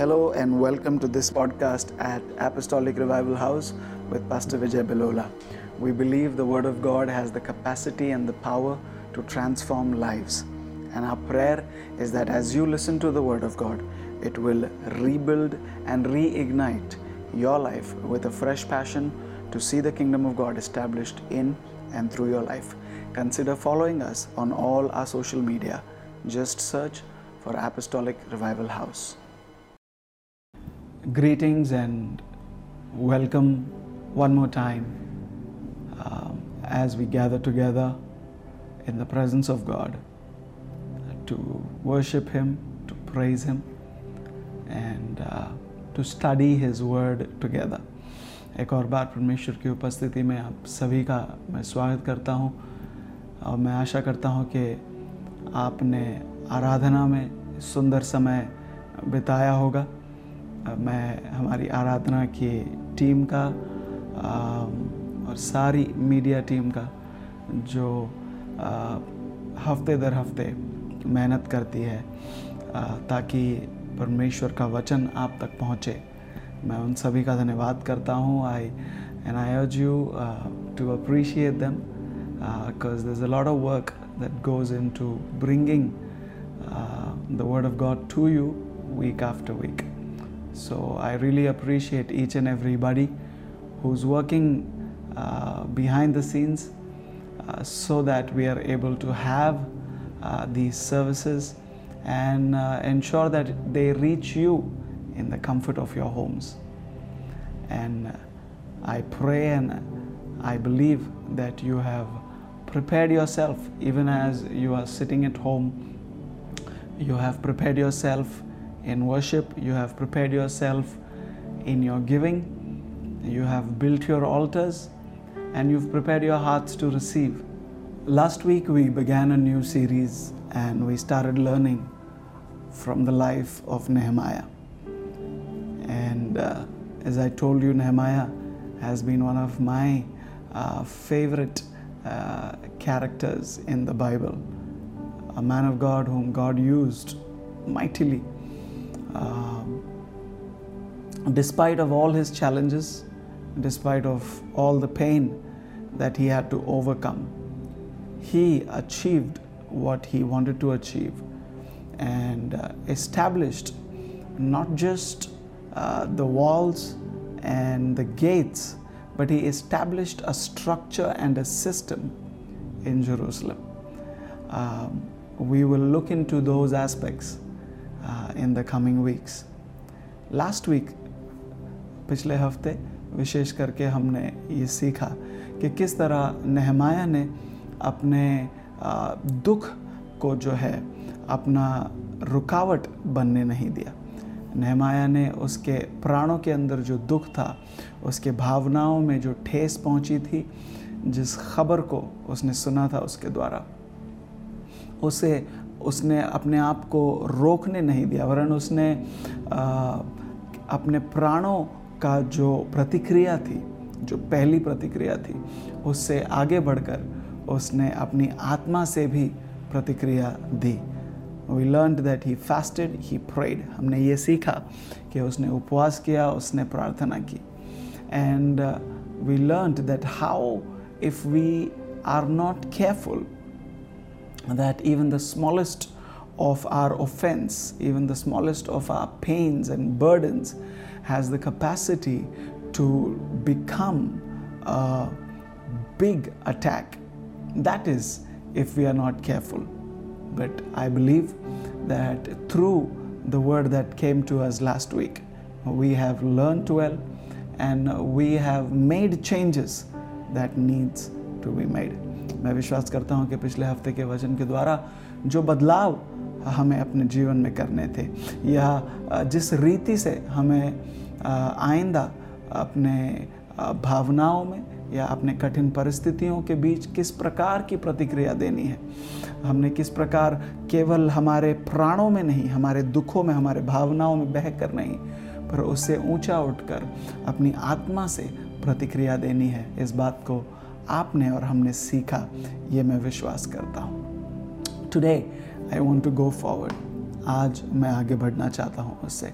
Hello and welcome to this podcast at Apostolic Revival House with Pastor Vijay Belola. We believe the Word of God has the capacity and the power to transform lives. And our prayer is that as you listen to the Word of God, it will rebuild and reignite your life with a fresh passion to see the kingdom of God established in and through your life. Consider following us on all our social media. Just search for Apostolic Revival House. Greetings and welcome one more time um, as we gather together in the presence of God to worship Him, to praise Him, and uh, to study His Word together. एक और बार परमेश्वर की उपस्थिति में आप सभी का मैं स्वागत करता हूँ और मैं आशा करता हूँ कि आपने आराधना में सुंदर समय बिताया होगा मैं, हमारी आराधना की टीम का और सारी मीडिया टीम का, जो हफ़्ते दर हफ़्ते मेहनत करती है ताकि परमेश्वर का वचन आप तक पहुँचे मैं उन सभी का धन्यवाद करता हूँ I and I urge you to appreciate them because there is a lot of work that goes into bringing the word of God to you week after week. So I really appreciate each and everybody who's working uh, behind the scenes uh, so that we are able to have uh, these services and uh, ensure that they reach you in the comfort of your homes. And I pray and I believe that you have prepared yourself, even as you are sitting at home. You have prepared yourself in worship, you have prepared yourself in your giving, you have built your altars, and you've prepared your hearts to receive. Last week, we began a new series and we started learning from the life of Nehemiah. And uh, as I told you, Nehemiah has been one of my uh, favorite uh, characters in the Bible. A man of God whom God used mightily. Um, despite of all his challenges, despite of all the pain that he had to overcome, he achieved what he wanted to achieve and uh, established not just uh, the walls and the gates, but he established a structure and a system in Jerusalem. Um, we will look into those aspects uh, in the coming weeks. Last week, पिछले हफ़्ते विशेष करके हमने ये सीखा कि किस तरह नहमाया ने अपने दुख को जो है अपना रुकावट बनने नहीं दिया नहमाया ने उसके प्राणों के अंदर जो दुख था उसके भावनाओं में जो ठेस पहुँची थी जिस खबर को उसने सुना था उसके द्वारा उसे उसने अपने आप को रोकने नहीं दिया, वरन उसने अपने प्राणों का जो प्रतिक्रिया थी, जो पहली प्रतिक्रिया थी, उससे आगे बढ़कर उसने अपनी आत्मा से भी प्रतिक्रिया दी। We learn that he fasted he prayed हमने ये सीखा कि उसने उपवास किया, उसने प्रार्थना की। And we learn that how if we are not careful that even the smallest of our offense, even the smallest of our pains and burdens, has the capacity to become a big attack. That is, if we are not careful. But I believe that through the word that came to us last week, we have learned well and we have made changes that needs to be made. मैं विश्वास करता हूँ कि पिछले हफ़्ते के वचन के द्वारा जो बदलाव हमें अपने जीवन में करने थे, या जिस रीति से हमें आइंदा अपने भावनाओं में या अपने कठिन परिस्थितियों के बीच किस प्रकार की प्रतिक्रिया देनी है, हमने किस प्रकार केवल हमारे प्राणों में नहीं, हमारे दुखों में, हमारे भावनाओं में बह कर नहीं, पर उससे ऊँचा उठकर अपनी आत्मा से प्रतिक्रिया देनी है, इस बात को आपने और हमने सीखा, ये मैं विश्वास करता हूँ। Today I want to go forward आज मैं आगे बढ़ना चाहता हूँ उससे।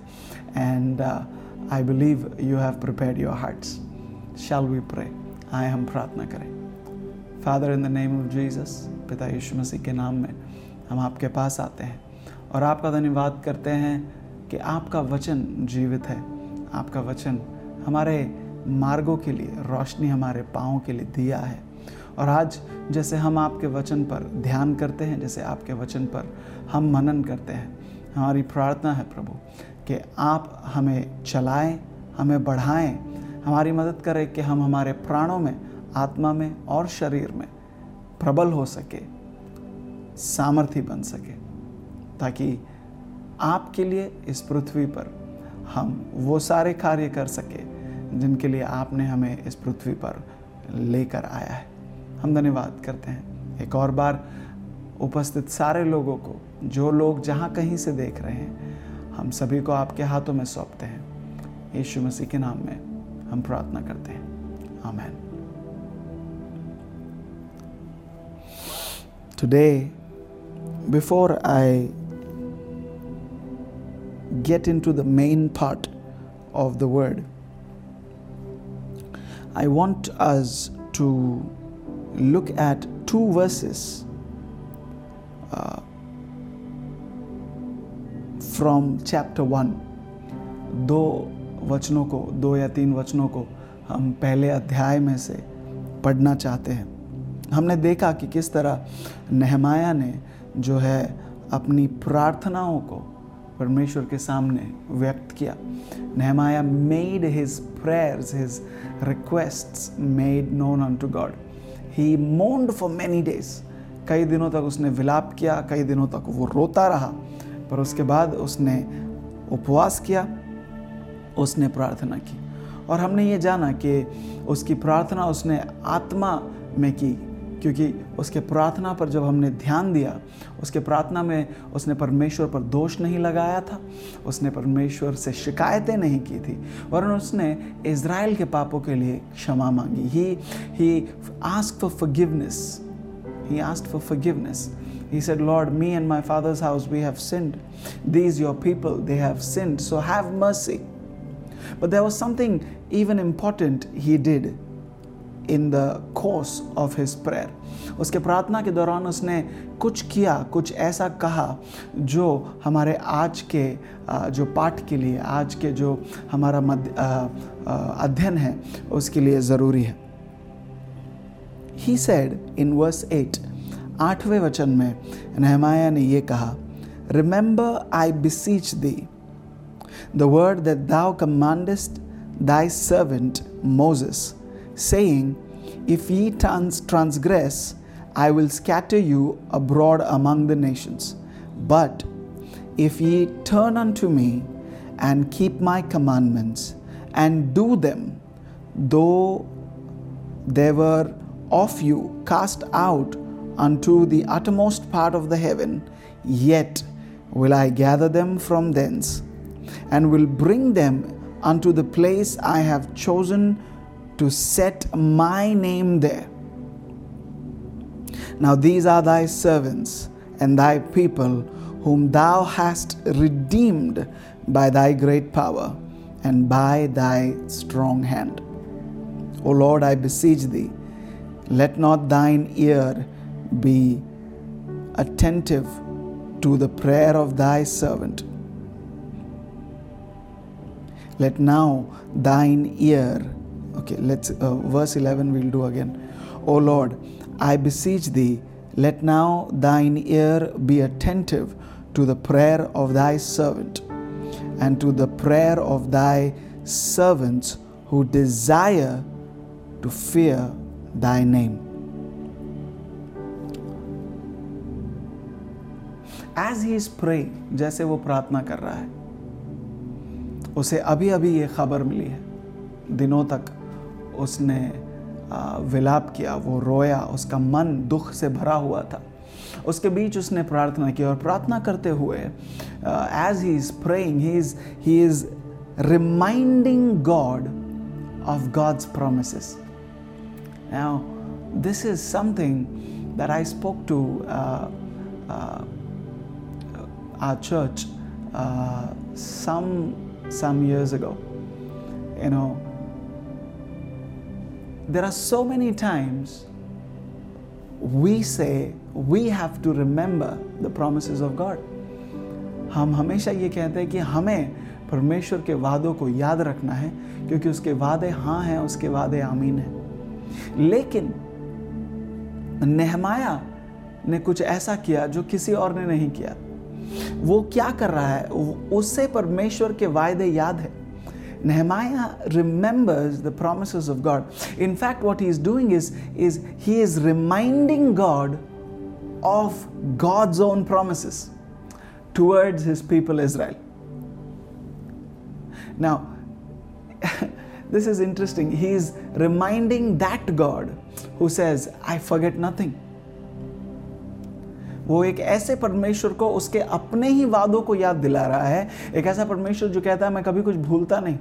And I believe you have prepared your hearts shall we pray आए हम प्रार्थना करें। Father in the name of Jesus पिता यीशु मसीह के नाम में हम आपके पास आते हैं और आपका धन्यवाद करते हैं कि आपका वचन जीवित है। आपका वचन हमारे मार्गों के लिए, रोशनी हमारे पाँव के लिए दिया है। और आज जैसे हम आपके वचन पर ध्यान करते हैं, जैसे आपके वचन पर हम मनन करते हैं, हमारी प्रार्थना है प्रभु कि आप हमें चलाएँ, हमें बढ़ाएँ, हमारी मदद करें कि हम हमारे प्राणों में, आत्मा में और शरीर में प्रबल हो सके सामर्थ्य बन सके, ताकि आपके लिए इस पृथ्वी पर हम वो सारे कार्य कर सके जिनके लिए आपने हमें इस पृथ्वी पर लेकर आया है। हम धन्यवाद करते हैं। एक और बार उपस्थित सारे लोगों को जो लोग जहाँ कहीं से देख रहे हैं हम सभी को आपके हाथों में सौंपते हैं। यीशु मसीह के नाम में हम प्रार्थना करते हैं। Amen. Today before I get into the main part of the word, I want us to look at two verses uh, from chapter 1. दो वचनों को दो या तीन वचनों को हम पहले अध्याय में से पढ़ना चाहते हैं हमने देखा कि किस तरह नहमाया ने जो है अपनी प्रार्थनाओं को परमेश्वर के सामने व्यक्त किया। Nehemiah made his prayers his requests made known unto God he mourned for many days कई दिनों तक उसने विलाप किया, कई दिनों तक वो रोता रहा, पर उसके बाद उसने उपवास किया, उसने प्रार्थना की। और हमने ये जाना कि उसकी प्रार्थना उसने आत्मा में की। क्योंकि उसके प्रार्थना पर जब हमने ध्यान दिया, उसके प्रार्थना में उसने परमेश्वर पर दोष नहीं लगाया था, उसने परमेश्वर से शिकायतें नहीं की थी, वरन उसने इज़राइल के पापों के लिए क्षमा मांगी। He he ask for forgiveness he ask for forgiveness he said lord me and my father's house we have sinned these your people they have sinned so have mercy but there was something even important he did in the course of his prayer उसके प्रार्थना के दौरान उसने कुछ किया, कुछ ऐसा कहा जो हमारे आज के जो पाठ के लिए, आज के जो हमारा अध्ययन है, उसके लिए ज़रूरी है। He said in verse eight आठवें वचन में नहमाया ने ये कहा remember I beseech thee the word that thou commandest thy servant Moses saying, If ye trans- transgress, I will scatter you abroad among the nations. But if ye turn unto me and keep my commandments and do them, though they were of you cast out unto the uttermost part of the heaven, yet will I gather them from thence and will bring them unto the place I have chosen to set my name there. Now these are thy servants and thy people, whom thou hast redeemed by thy great power and by thy strong hand. O Lord, I beseech thee, let not thine ear be attentive to the prayer of thy servant. Let now thine ear Okay, let's uh, verse 11 we'll do again. O Lord, I beseech thee, let now thine ear be attentive to the prayer of thy servant and to the prayer of thy servants who desire to fear thy name. As he is praying, जैसे वो प्रार्थना कर रहा है उसे अभी अभी ये खबर मिली है दिनों तक उसने विलाप किया वो रोया उसका मन दुख से भरा हुआ था उसके बीच उसने प्रार्थना की और प्रार्थना करते हुए as he is praying he is he is reminding God of God's promise this is something that I spoke to uh, some some years ago. You know, there are so many times we say we have to remember the promises of God. हम हमेशा ये कहते हैं कि हमें परमेश्वर के वादों को याद रखना है, क्योंकि उसके वादे हाँ हैं, उसके वादे आमीन हैं। लेकिन नेहमाया ने कुछ ऐसा किया जो किसी और ने नहीं किया। वो क्या कर रहा है? उससे परमेश्वर के वायदे याद है। Nehemiah remembers the promises of God. In fact, what he is doing is, is he is reminding God of God's own promises towards his people Israel. Now, this is interesting. He is reminding that God who says, I forget nothing. वो एक ऐसे परमेश्वर को, उसके अपने ही वादों को याद दिला रहा है। एक ऐसा परमेश्वर जो कहता है, मैं कभी कुछ भूलता नहीं।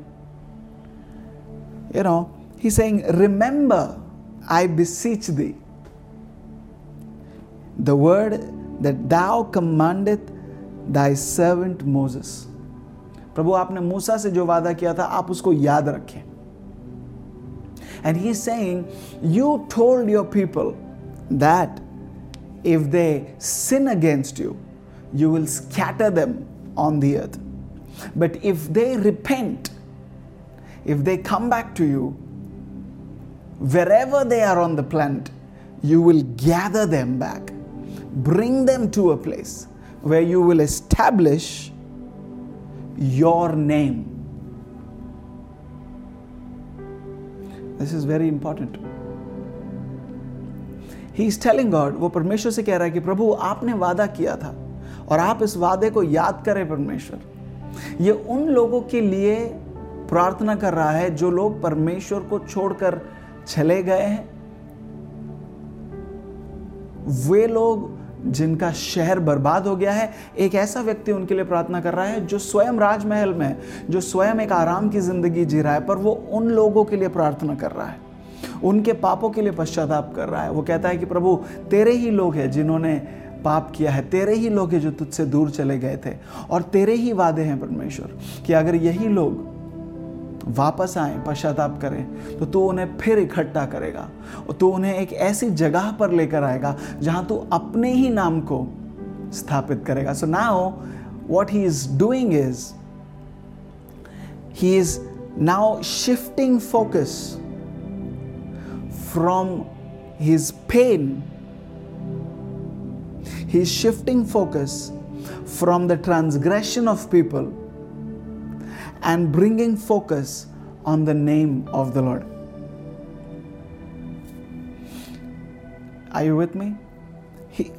You know he saying remember I beseech thee the word that thou commanded thy servant Moses प्रभु, आपने मूसा से जो वादा किया था, आप उसको याद रखें। And he saying you told your people that if they sin against you, you will scatter them on the earth. But if they repent, if they come back to you, wherever they are on the planet, you will gather them back, bring them to a place where you will establish your name. This is very important. He is telling God वो परमेश्वर से कह रहा है कि प्रभु, आपने वादा किया था और आप इस वादे को याद करें परमेश्वर। ये उन लोगों के लिए प्रार्थना कर रहा है जो लोग परमेश्वर को छोड़कर चले गए हैं। वे लोग जिनका शहर बर्बाद हो गया है, एक ऐसा व्यक्ति उनके लिए प्रार्थना कर रहा है जो स्वयं राजमहल में, जो स्वयं एक आराम की ज़िंदगी जी रहा है, पर वो उन लोगों के लिए प्रार्थना कर रहा है। उनके पापों के लिए पश्चाताप कर रहा है। वो कहता है कि प्रभु, तेरे ही लोग हैं जिन्होंने पाप किया है। तेरे ही लोग हैं जो तुझसे दूर चले गए थे। और तेरे ही वादे हैं परमेश्वर, कि अगर यही लोग वापस आए, पश्चाताप करें तो तू उन्हें फिर इकट्ठा करेगा। और तू उन्हें एक ऐसी जगह पर लेकर आएगा, जहाँ तू अपने ही नाम को स्थापित करेगा। So now what he is doing is he is now shifting focus from his pain, he's shifting focus from the transgression of people and bringing focus on the name of the Lord. Are you with me?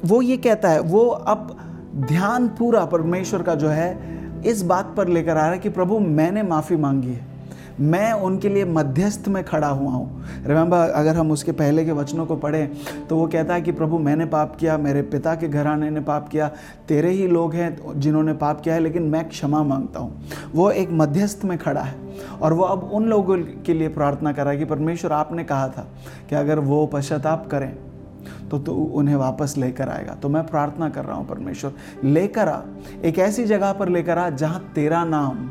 वो ये कहता है वो अब ध्यान पूरा परमेश्वर का जो है इस बात पर लेकर आ रहा है कि प्रभु मैंने माफ़ी मांगी है मैं उनके लिए मध्यस्थ में खड़ा हुआ हूँ। रिमेंबर, अगर हम उसके पहले के वचनों को पढ़ें तो वो कहता है कि, प्रभु, मैंने पाप किया, मेरे पिता के घराने ने पाप किया, तेरे ही लोग हैं जिन्होंने पाप किया है, लेकिन मैं क्षमा माँगता हूँ। वो एक मध्यस्थ में खड़ा है। और वो अब उन लोगों के लिए प्रार्थना कर रहा है कि, परमेश्वर, आपने कहा था कि अगर वो पश्चाताप करें तो तू उन्हें वापस लेकर आएगा। तो मैं प्रार्थना कर रहा हूँ, परमेश्वर, लेकर आ। एक ऐसी जगह पर लेकर आ जहाँ तेरा नाम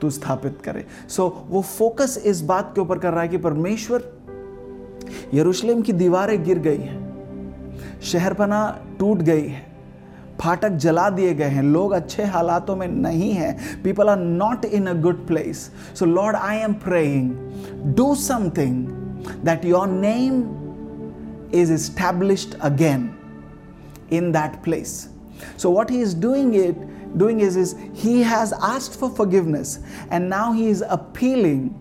तू स्थापित करे सो so, वो फोकस इस बात के ऊपर कर रहा है कि परमेश्वर यरूशलेम की दीवारें गिर गई हैं शहरपना टूट गई है फाटक जला दिए गए हैं लोग अच्छे हालातों में नहीं हैं people are not in a good place so lord I am praying do something that your name is established again in that place. So, what he is doing it doing is, is he has asked for forgiveness and now he is appealing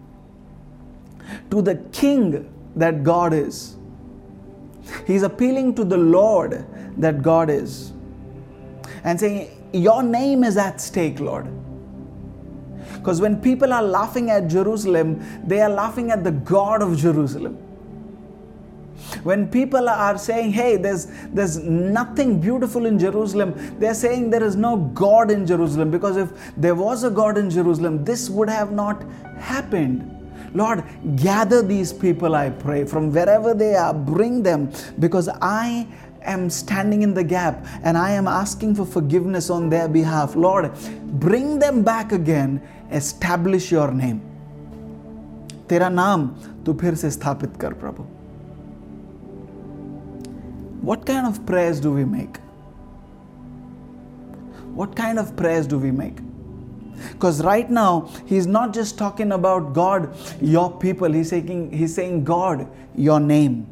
to the king that God is. He's appealing to the Lord that God is and saying, Your name is at stake, Lord. Because when people are laughing at Jerusalem, they are laughing at the God of Jerusalem. When people are saying, hey, there's, there's nothing beautiful in Jerusalem, they're saying there is no God in Jerusalem because if there was a God in Jerusalem, this would have not happened. Lord, gather these people, I pray, from wherever they are, bring them because I am standing in the gap and I am asking for forgiveness on their behalf. Lord, bring them back again, establish your name. तेरा नाम तू फिर से स्थापित कर प्रभु What kind of prayers do we make? What kind of prayers do we make? Because right now, he's not just talking about God, your people. He's saying, he's saying God, your name.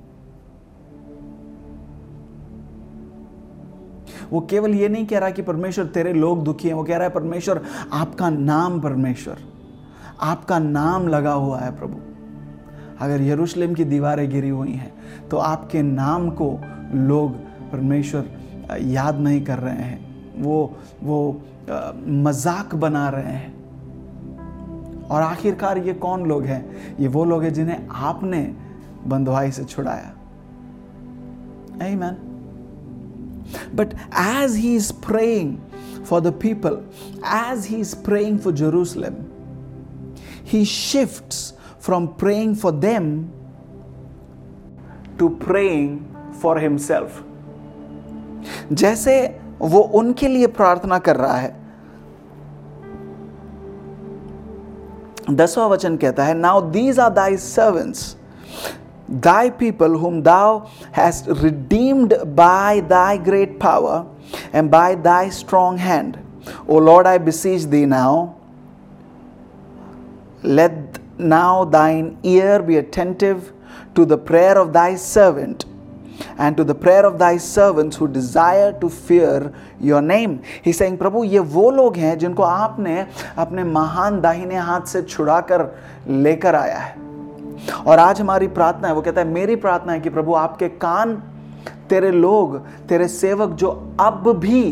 वो केवल ये नहीं कह रहा कि परमेश्वर तेरे लोग दुखी हैं वो कह रहा है परमेश्वर आपका नाम परमेश्वर आपका नाम लगा हुआ है प्रभु अगर यरूशलेम की दीवारें गिरी हुई हैं तो आपके नाम को लोग परमेश्वर याद नहीं कर रहे हैं। वो वो मज़ाक बना रहे हैं। और आखिरकार ये कौन लोग हैं? ये वो लोग हैं जिन्हें आपने बंधुआई से छुड़ाया। Amen. But as he is praying for the people, as he is praying for Jerusalem, he shifts from praying for them to praying for himself. जैसे वो उनके लिए प्रार्थना कर रहा है दसवा वचन कहता है now these are thy servants thy people whom thou has redeemed by thy great power and by thy strong hand O lord I beseech thee now let now thine ear be attentive to the prayer of thy servant and to the prayer of thy servants who desire to fear your name. He's saying, प्रभु ये वो लोग हैं जिनको आपने अपने महान दाहिने हाथ से छुड़ाकर लेकर आया है और आज हमारी प्रार्थना है वो कहता है मेरी प्रार्थना है कि प्रभु आपके कान तेरे लोग तेरे सेवक जो अब भी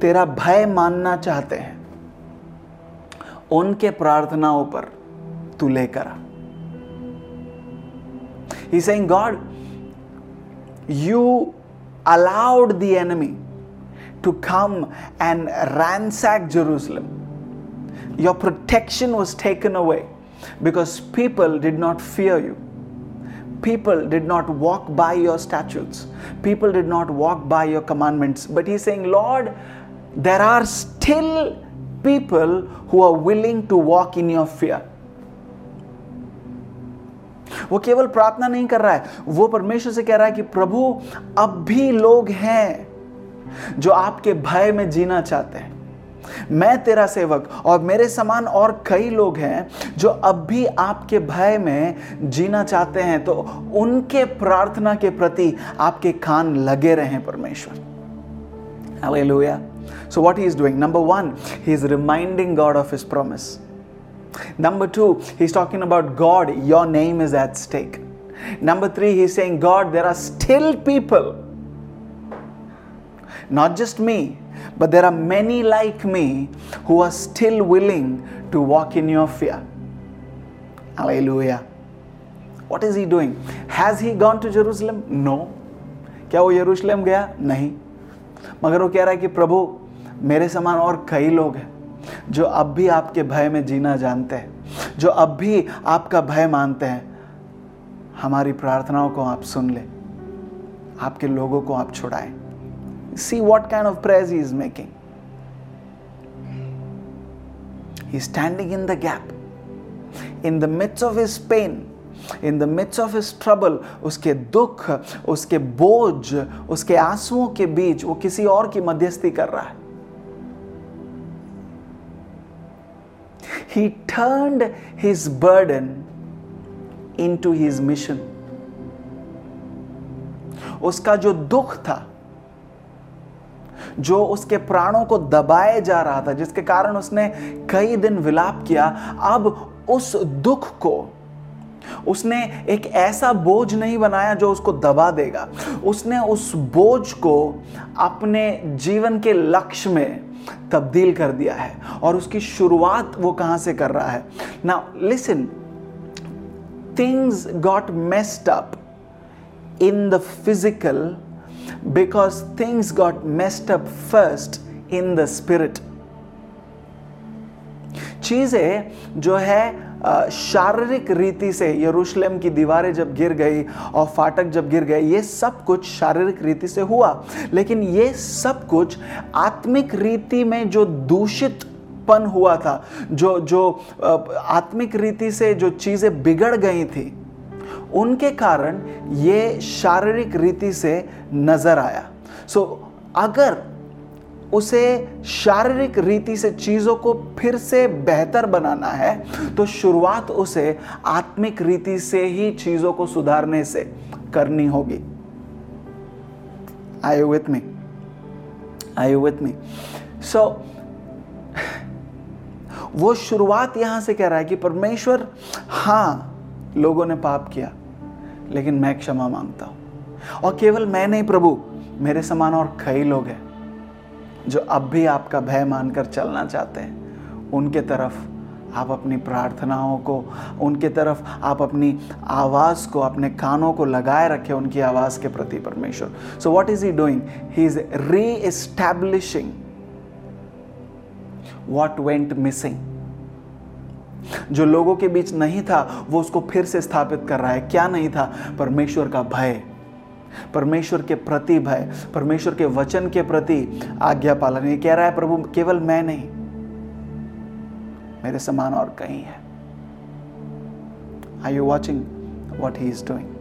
तेरा भय मानना चाहते हैं उनके प्रार्थनाओं पर Tulekara. He's saying, God, you allowed the enemy to come and ransack Jerusalem. Your protection was taken away because people did not fear you. People did not walk by your statutes. People did not walk by your commandments. But he's saying, Lord, there are still people who are willing to walk in your fear. वो केवल प्रार्थना नहीं कर रहा है वो परमेश्वर से कह रहा है कि प्रभु अब भी लोग हैं जो आपके भय में जीना चाहते हैं मैं तेरा सेवक और मेरे समान और कई लोग हैं जो अब भी आपके भय में जीना चाहते हैं तो उनके प्रार्थना के प्रति आपके कान लगे रहे परमेश्वर. So, what he is doing? Number one, he is reminding God of his promise. Number two, he's talking about God, your name is at stake. Number three, he's saying, God, there are still people, not just me, but there are many like me who are still willing to walk in your fear. Hallelujah. What is he doing? Has he gone to Jerusalem? No. क्या वो यरूशलेम गया नहीं मगर वो कह रहा है कि प्रभु मेरे समान और कई लोग हैं जो अब भी आपके भय में जीना जानते हैं जो अब भी आपका भय मानते हैं हमारी प्रार्थनाओं को आप सुन ले आपके लोगों को आप छुड़ाएँ See what kind of prayers he is making. He's standing in the gap. In the midst of his pain, in the midst of उसके दुख उसके बोझ उसके आंसुओं के बीच वो किसी और की मध्यस्थी कर रहा है He turned his burden into his mission. उसका जो दुख था, जो उसके प्राणों को दबाए जा रहा था, जिसके कारण उसने कई दिन विलाप किया, अब उस दुख को उसने एक ऐसा बोझ नहीं बनाया जो उसको दबा देगा उसने उस बोझ को अपने जीवन के लक्ष्य में तब्दील कर दिया है और उसकी शुरुआत वो कहाँ से कर रहा है ना listen things got messed up in the physical because things got messed up first in the spirit. चीज़ें जो है शारीरिक रीति से यरूशलेम की दीवारें जब गिर गई और फाटक जब गिर गए ये सब कुछ शारीरिक रीति से हुआ। लेकिन ये सब कुछ आत्मिक रीति में जो दूषित पन हुआ था जो जो आत्मिक रीति से जो चीज़ें बिगड़ गई थी उनके कारण ये शारीरिक रीति से नज़र आया। सो so, अगर उसे शारीरिक रीति से चीज़ों को फिर से बेहतर बनाना है तो शुरुआत उसे आत्मिक रीति से ही चीज़ों को सुधारने से करनी होगी। I you with me I you with me so वो शुरुआत यहाँ से कह रहा है कि परमेश्वर, हाँ, लोगों ने पाप किया, लेकिन मैं क्षमा माँगता हूँ। और केवल मैं नहीं प्रभु, मेरे समान और कई लोग हैं। जो अब भी आपका भय मानकर चलना चाहते हैं, उनके तरफ़ आप अपनी प्रार्थनाओं को, उनके तरफ़ आप अपनी आवाज़ को, अपने कानों को लगाए रखे उनकी आवाज़ के प्रति परमेश्वर। So what is he doing he is reestablishing what went missing जो लोगों के बीच नहीं था, वो उसको फिर से स्थापित कर रहा है। क्या नहीं था? परमेश्वर का भय। परमेश्वर के प्रति भय, परमेश्वर के वचन के प्रति आज्ञा पालन। ये कह रहा है, प्रभु, केवल मैं नहीं, मेरे समान और कहीं है। I you watching what he is doing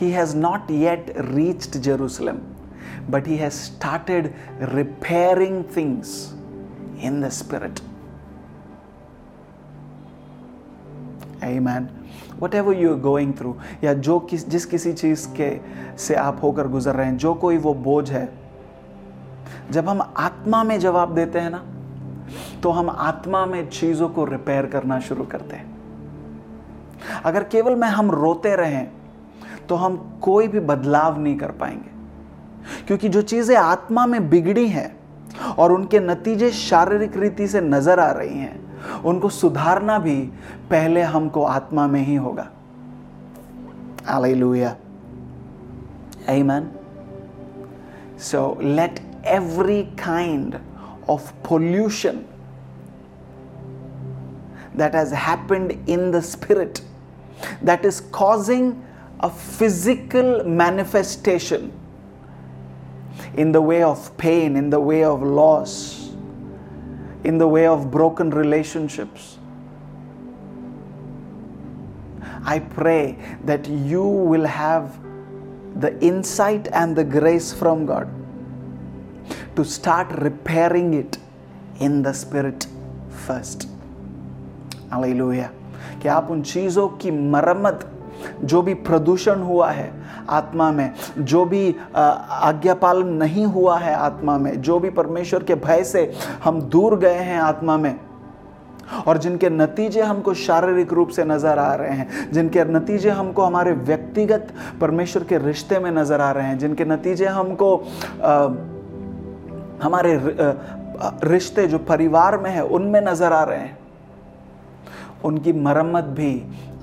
he has not yet reached Jerusalem but he has started repairing things in the spirit a man whatever you going through या जो किस, जिस किसी चीज़ के से आप होकर गुजर रहे हैं, जो कोई वो बोझ है, जब हम आत्मा में जवाब देते हैं ना तो हम आत्मा में चीज़ों को रिपेयर करना शुरू करते हैं। अगर केवल में, हम रोते रहें तो हम कोई भी बदलाव नहीं कर पाएँगे। क्योंकि जो चीज़ें आत्मा में बिगड़ी हैं और उनके नतीजे शारीरिक रीति से नज़र आ रही हैं उनको सुधारना भी पहले हमको आत्मा में ही होगा Hallelujah. Amen. So let every kind of pollution that has happened in the spirit that is causing a physical manifestation in the way of pain, in the way of loss, in the way of broken relationships. I pray that you will have the insight and the grace from God to start repairing it in the spirit first. Hallelujah. कि आप उन चीज़ों की मरम्मत जो भी प्रदूषण हुआ है आत्मा में जो भी आज्ञा पालन नहीं हुआ है आत्मा में जो भी परमेश्वर के भय से हम दूर गए हैं आत्मा में और जिनके नतीजे हमको शारीरिक रूप से नज़र आ रहे हैं जिनके नतीजे हमको हमारे व्यक्तिगत परमेश्वर के रिश्ते में नज़र आ रहे हैं जिनके नतीजे हमको आ, हमारे रिश्ते जो परिवार में है उनमें नज़र आ रहे हैं उनकी मरम्मत भी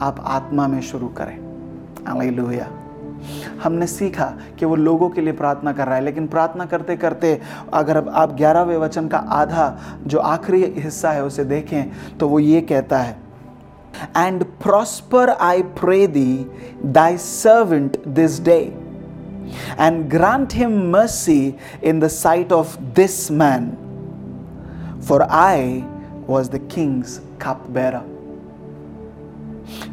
आप आत्मा में शुरू करें। हालेलुया। हमने सीखा कि वो लोगों के लिए प्रार्थना कर रहा है, लेकिन प्रार्थना करते करते अगर आप ग्यारहवें वचन का आधा जो आखिरी हिस्सा है उसे देखें तो वो ये कहता है and prosper I pray thee thy servant this day and grant him mercy in the sight of this man for I was the king's cup bearer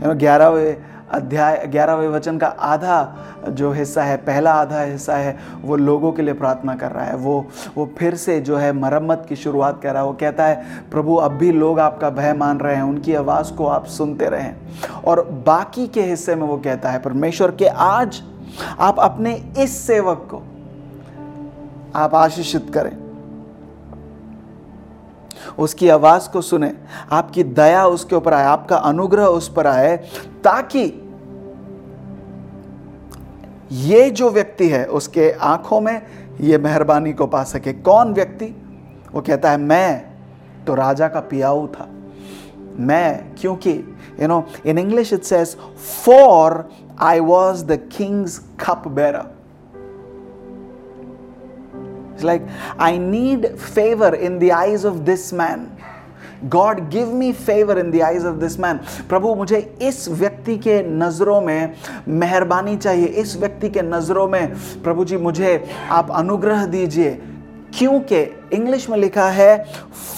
ग्यारहवें अध्याय, ग्यारहवें वचन का आधा जो हिस्सा है, पहला आधा हिस्सा है, वो लोगों के लिए प्रार्थना कर रहा है। वो वो फिर से जो है मरम्मत की शुरुआत कर रहा है। वो कहता है, प्रभु, अब भी लोग आपका भय मान रहे हैं, उनकी आवाज़ को आप सुनते रहें। और बाकी के हिस्से में वो कहता है, परमेश्वर, के आज आप अपने इस सेवक को आप आशीषित करें। उसकी आवाज़ को सुने, आपकी दया उसके ऊपर आए, आपका अनुग्रह उस पर आए, ताकि ये जो व्यक्ति है, उसके आँखों में ये मेहरबानी को पा सके। कौन व्यक्ति? वो कहता है, मैं तो राजा का पियाऊ था। मैं, क्योंकि you know in English it says for I was the king's cup bearer It's like, I need favor in the eyes of this man. God give me favour in the eyes of this man प्रभु मुझे इस व्यक्ति के नज़रों में मेहरबानी चाहिए। इस व्यक्ति के नज़रों में प्रभु जी मुझे आप अनुग्रह दीजिए। क्योंकि इंग्लिश में लिखा है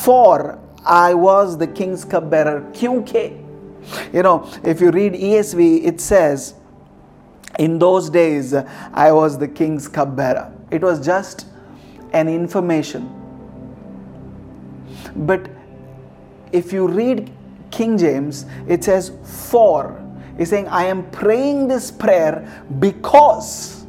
for I was the king's cup bearer क्योंकि you know if you read E S V it says in those days I was the king's cup bearer it was just an information but if you read King James, it says, For. He's saying, I am praying this prayer because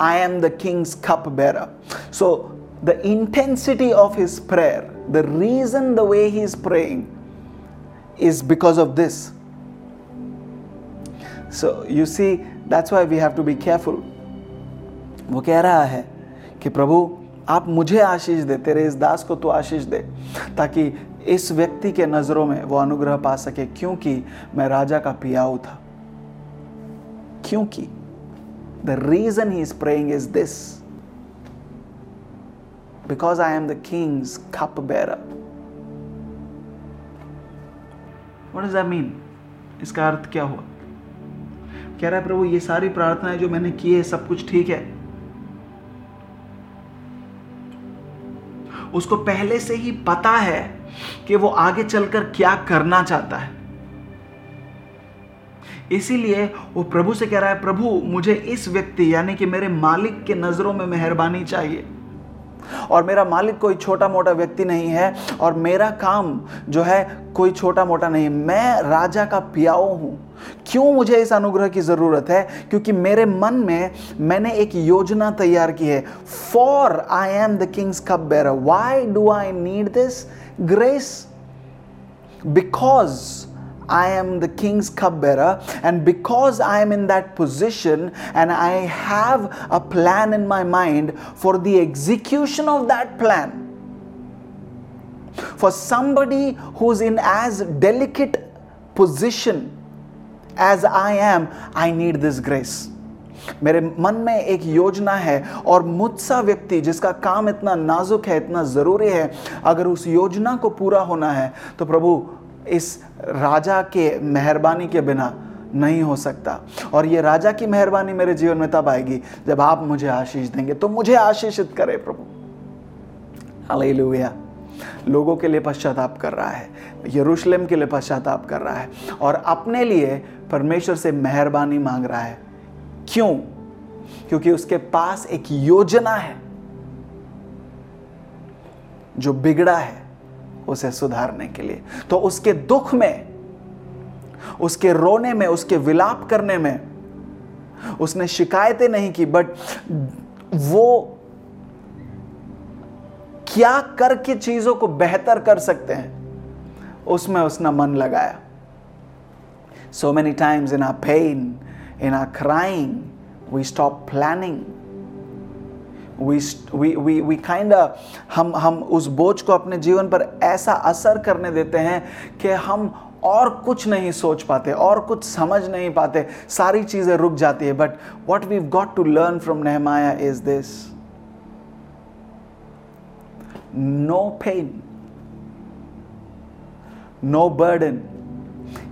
I am the king's cupbearer. So, the intensity of his prayer, the reason the way he is praying, is because of this. So, you see, that's why we have to be careful. वो कह रहा है कि प्रभु, आप मुझे आशीष दे, तेरे इस दास को तो आशीष दे, ताकि इस व्यक्ति के नज़रों में वो अनुग्रह पा सके, क्योंकि मैं राजा का पियाऊ था। क्योंकि the reason he is praying is this because I am king's cup bearer What mean? इसका अर्थ क्या हुआ? कह रहा है, प्रभु, ये सारी प्रार्थनाएँ जो मैंने की है, सब कुछ ठीक है। उसको पहले से ही पता है कि वो आगे चलकर क्या करना चाहता है। इसीलिए वो प्रभु से कह रहा है, प्रभु, मुझे इस व्यक्ति, यानी कि मेरे मालिक के नज़रों में मेहरबानी चाहिए। और मेरा मालिक कोई छोटा मोटा व्यक्ति नहीं है और मेरा काम जो है कोई छोटा मोटा नहीं। मैं राजा का पियाओ हूँ। क्यों मुझे इस अनुग्रह की ज़रूरत है? क्योंकि मेरे मन में मैंने एक योजना तैयार की है। For I am the king's cup bearer why do I need this grace because I am the king's cupbearer, and because I am in that position and I have a plan in my mind for the execution of that plan, for somebody who's in as delicate position as I am I need this grace मेरे मन में एक योजना है और मुझसा व्यक्ति जिसका काम इतना नाजुक है इतना ज़रूरी है अगर उस योजना को पूरा होना है तो प्रभु इस राजा के मेहरबानी के बिना नहीं हो सकता। और ये राजा की मेहरबानी मेरे जीवन में तब आएगी जब आप मुझे आशीष देंगे। तो मुझे आशीषित करे प्रभु। हालेलुया। लोगों के लिए पश्चाताप कर रहा है, यरूशलेम के लिए पश्चाताप कर रहा है और अपने लिए परमेश्वर से मेहरबानी मांग रहा है। क्यों? क्योंकि उसके पास एक योजना है जो बिगड़ा है। उसे सुधारने के लिए। तो उसके दुख में, उसके रोने में, उसके विलाप करने में, उसने शिकायतें नहीं की बट वो क्या करके चीज़ों को बेहतर कर सकते हैं, उसमें उसने मन लगाया। So many times in our pain in our crying we stop planning we we we kind हम हम उस बोझ को अपने जीवन पर ऐसा असर करने देते हैं कि हम और कुछ नहीं सोच पाते और कुछ समझ नहीं पाते सारी चीज़ें रुक जाती है। But what we got to learn from Nehemiah is this no pain, no burden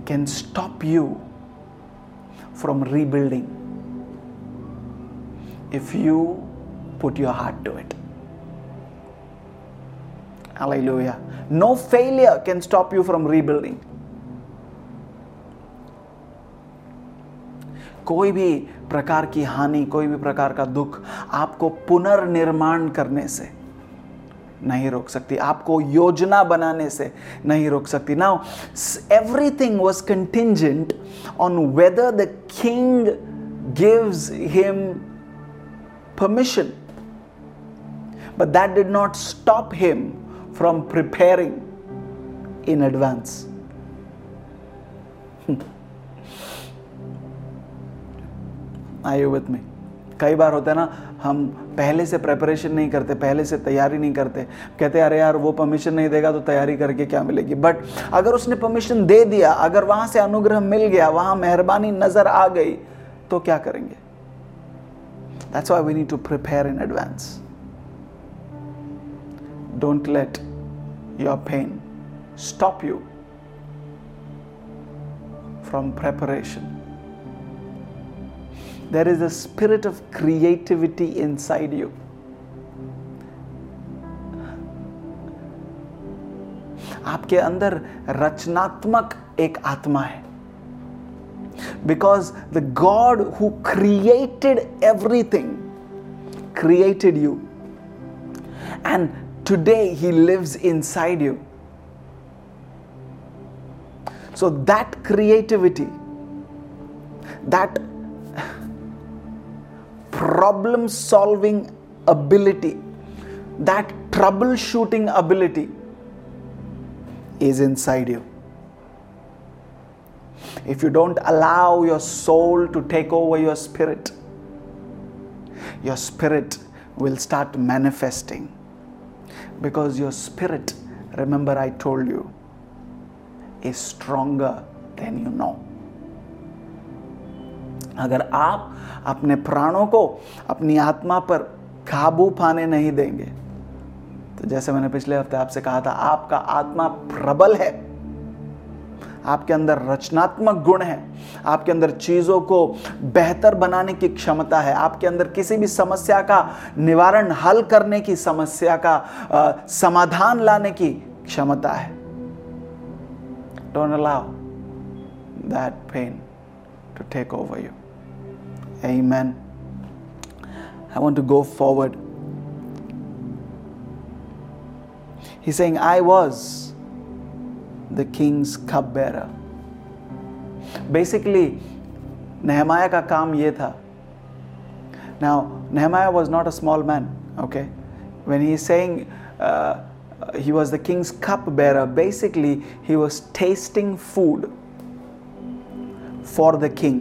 can stop you from rebuilding. If you put your heart to it. Hallelujah. No failure can stop you from rebuilding. कोई भी प्रकार की हानि, कोई भी प्रकार का दुख आपको पुनर्निर्माण करने से नहीं रोक सकती आपको योजना बनाने से नहीं रोक सकती now everything was contingent on whether the king gives him permission but that did not stop him from preparing in advance. Are you with me? कई बार होता है ना, हम पहले से प्रेपरेशन नहीं करते, पहले से तैयारी नहीं करते। कहते अरे यार, वो परमिशन नहीं देगा तो तैयारी करके क्या मिलेगी? बट अगर उसने परमिशन दे दिया, अगर वहाँ से अनुग्रह मिल गया, वहाँ मेहरबानी नज़र आ गई तो क्या करेंगे? That's why we need to prepare in advance Don't let your pain stop you from preparation. There is a spirit of creativity inside you. आपके अंदर रचनात्मक एक आत्मा है because the God who created everything created you and Today, He lives inside you. So, that creativity, that problem solving ability, that troubleshooting ability is inside you. If you don't allow your soul to take over your spirit, your spirit will start manifesting Because your spirit, remember, I told you, is stronger than you know. अगर आप अपने प्राणों को अपनी आत्मा पर काबू पाने नहीं देंगे तो जैसे मैंने पिछले हफ़्ते आपसे कहा था आपका आत्मा प्रबल है आपके अंदर रचनात्मक गुण है आपके अंदर चीज़ों को बेहतर बनाने की क्षमता है आपके अंदर किसी भी समस्या का निवारण हल करने की समस्या का आ, समाधान लाने की क्षमता है don't allow that pain to take over you Amen. I want to go forward. He's saying, I was the king's cupbearer. Basically, Nehemiah का काम ये था. Now, Nehemiah was not a small man, okay? When he's saying uh, he was the king's cupbearer, basically, he was tasting food for the king.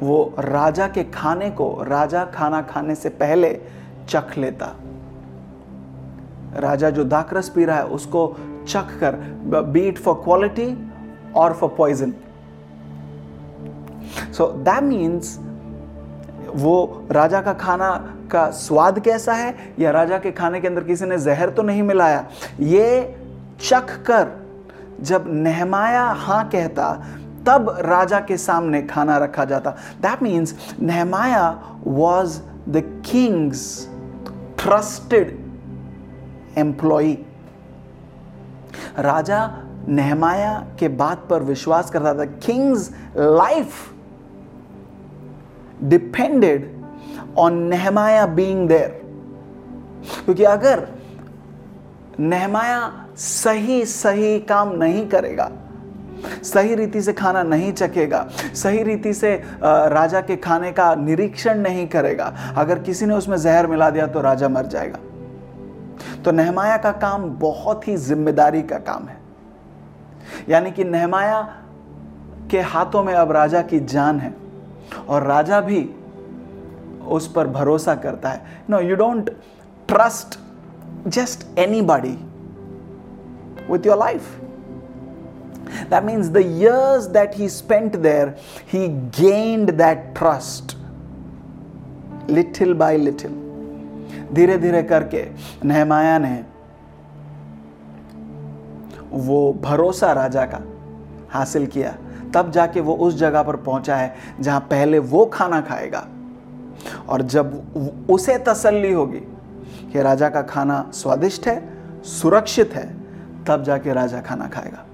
वो राजा के खाने को राजा खाना खाने से पहले चख लेता राजा जो दाकरस पी रहा है उसको चख कर बीट फॉर क्वालिटी और for poison so that means वो राजा का खाना का स्वाद कैसा है, या राजा के खाने के अंदर किसी ने जहर तो नहीं मिलाया? ये चख कर, जब नहमाया हाँ कहता, तब राजा के सामने खाना रखा जाता। That means Nehemiah was the king's trusted employee Raja Nehemiah के बात पर विश्वास करता था। King's life depended on Nehemiah being there क्योंकि अगर नहमाया सही सही काम नहीं करेगा, सही रीति से खाना नहीं चखेगा, सही रीति से राजा के खाने का निरीक्षण नहीं करेगा, अगर किसी ने उसमें जहर मिला दिया तो राजा मर जाएगा। तो नहमाया का काम बहुत ही ज़िम्मेदारी का काम है। यानी कि नहमाया के हाथों में अब राजा की जान है और राजा भी उस पर भरोसा करता है। No you don't trust just anybody with your life That means the years that he spent there, he gained that trust little by little. धीरे धीरे करके नहमाया ने वो भरोसा राजा का हासिल किया। तब जाके वो उस जगह पर पहुँचा है जहाँ पहले वो खाना खाएगा। और जब उसे तसल्ली होगी कि राजा का खाना स्वादिष्ट है, सुरक्षित है, तब जाके राजा खाना खाएगा।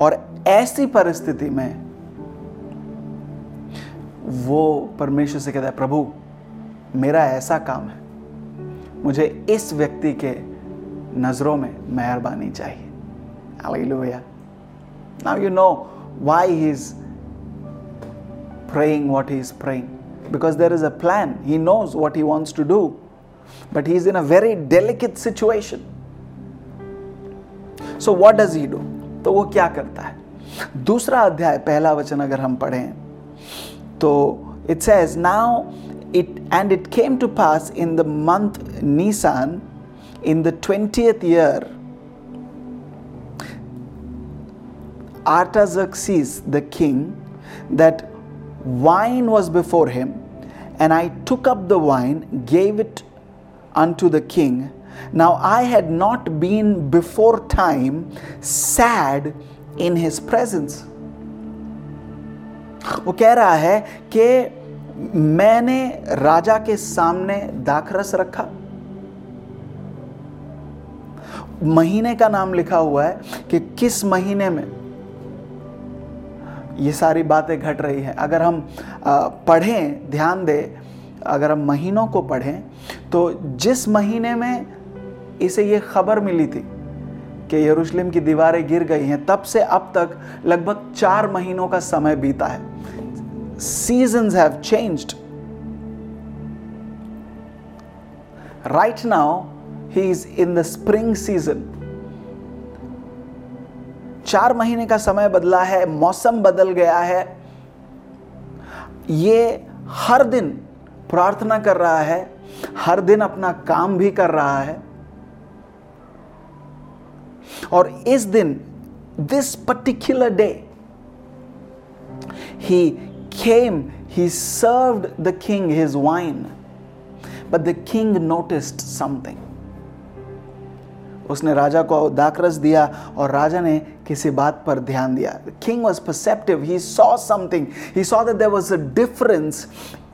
और ऐसी परिस्थिति में वो परमेश्वर से कहता है, प्रभु मेरा ऐसा काम है। मुझे इस व्यक्ति के नज़रों में मेहरबानी चाहिए। Hallelujah. Now you know why he is praying what he is praying because there is a plan he knows what he wants to do but he is in a very delicate situation so what does he do तो वो क्या करता है? दूसरा अध्याय, पहला वचन अगर हम पढ़ें तो it's as now It and it came to pass in the month Nisan in the 20th year, Artaxerxes the king, that wine was before him, and I took up the wine, gave it unto the king, Now I had not been before time sad in his presence. वो कह रहा है कि मैंने राजा के सामने दाखरस रखा। महीने का नाम लिखा हुआ है कि किस महीने में ये सारी बातें घट रही हैं। अगर हम पढ़ें, ध्यान दें, अगर हम महीनों को पढ़ें तो जिस महीने में इसे ये खबर मिली थी कि यरूशलेम की दीवारें गिर गई हैं, तब से अब तक लगभग चार महीनों का समय बीता है। Seasons have changed. Right now he is in the spring season. चार महीने का समय बदला है, मौसम बदल गया है। ये हर दिन प्रार्थना कर रहा है, हर दिन अपना काम भी कर रहा है। और इस दिन this particular day he came he served the king his wine but the king noticed something उसने राजा को दाकरस दिया और राजा ने किसी बात पर ध्यान दिया। King was perceptive he saw something he saw that there was a difference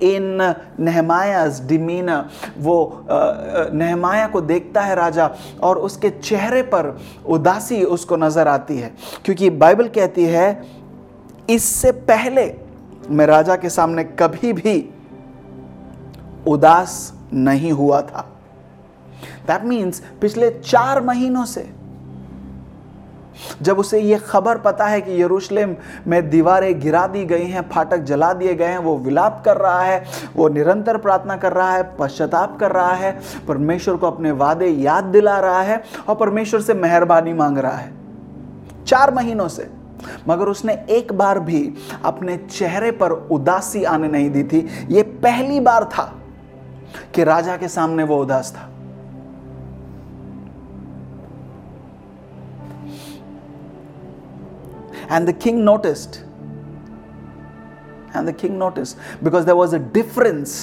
in Nehemiah's demeanour वो नहमाया को देखता है राजा और उसके चेहरे पर उदासी उसको नज़र आती है। क्योंकि बाइबल कहती है, इससे पहले मैं राजा के सामने कभी भी उदास नहीं हुआ था। दैट मीन्स पिछले चार महीनों से जब उसे यह खबर पता है कि यरूशलेम में दीवारें गिरा दी गई हैं, फाटक जला दिए गए हैं, वो विलाप कर रहा है, वो निरंतर प्रार्थना कर रहा है, पश्चाताप कर रहा है, परमेश्वर को अपने वादे याद दिला रहा है और परमेश्वर से मेहरबानी मांग रहा है। चार महीनों से मगर उसने एक बार भी अपने चेहरे पर उदासी आने नहीं दी थी। यह पहली बार था कि राजा के सामने वो उदास था। And the king noticed and the king notice because there was a difference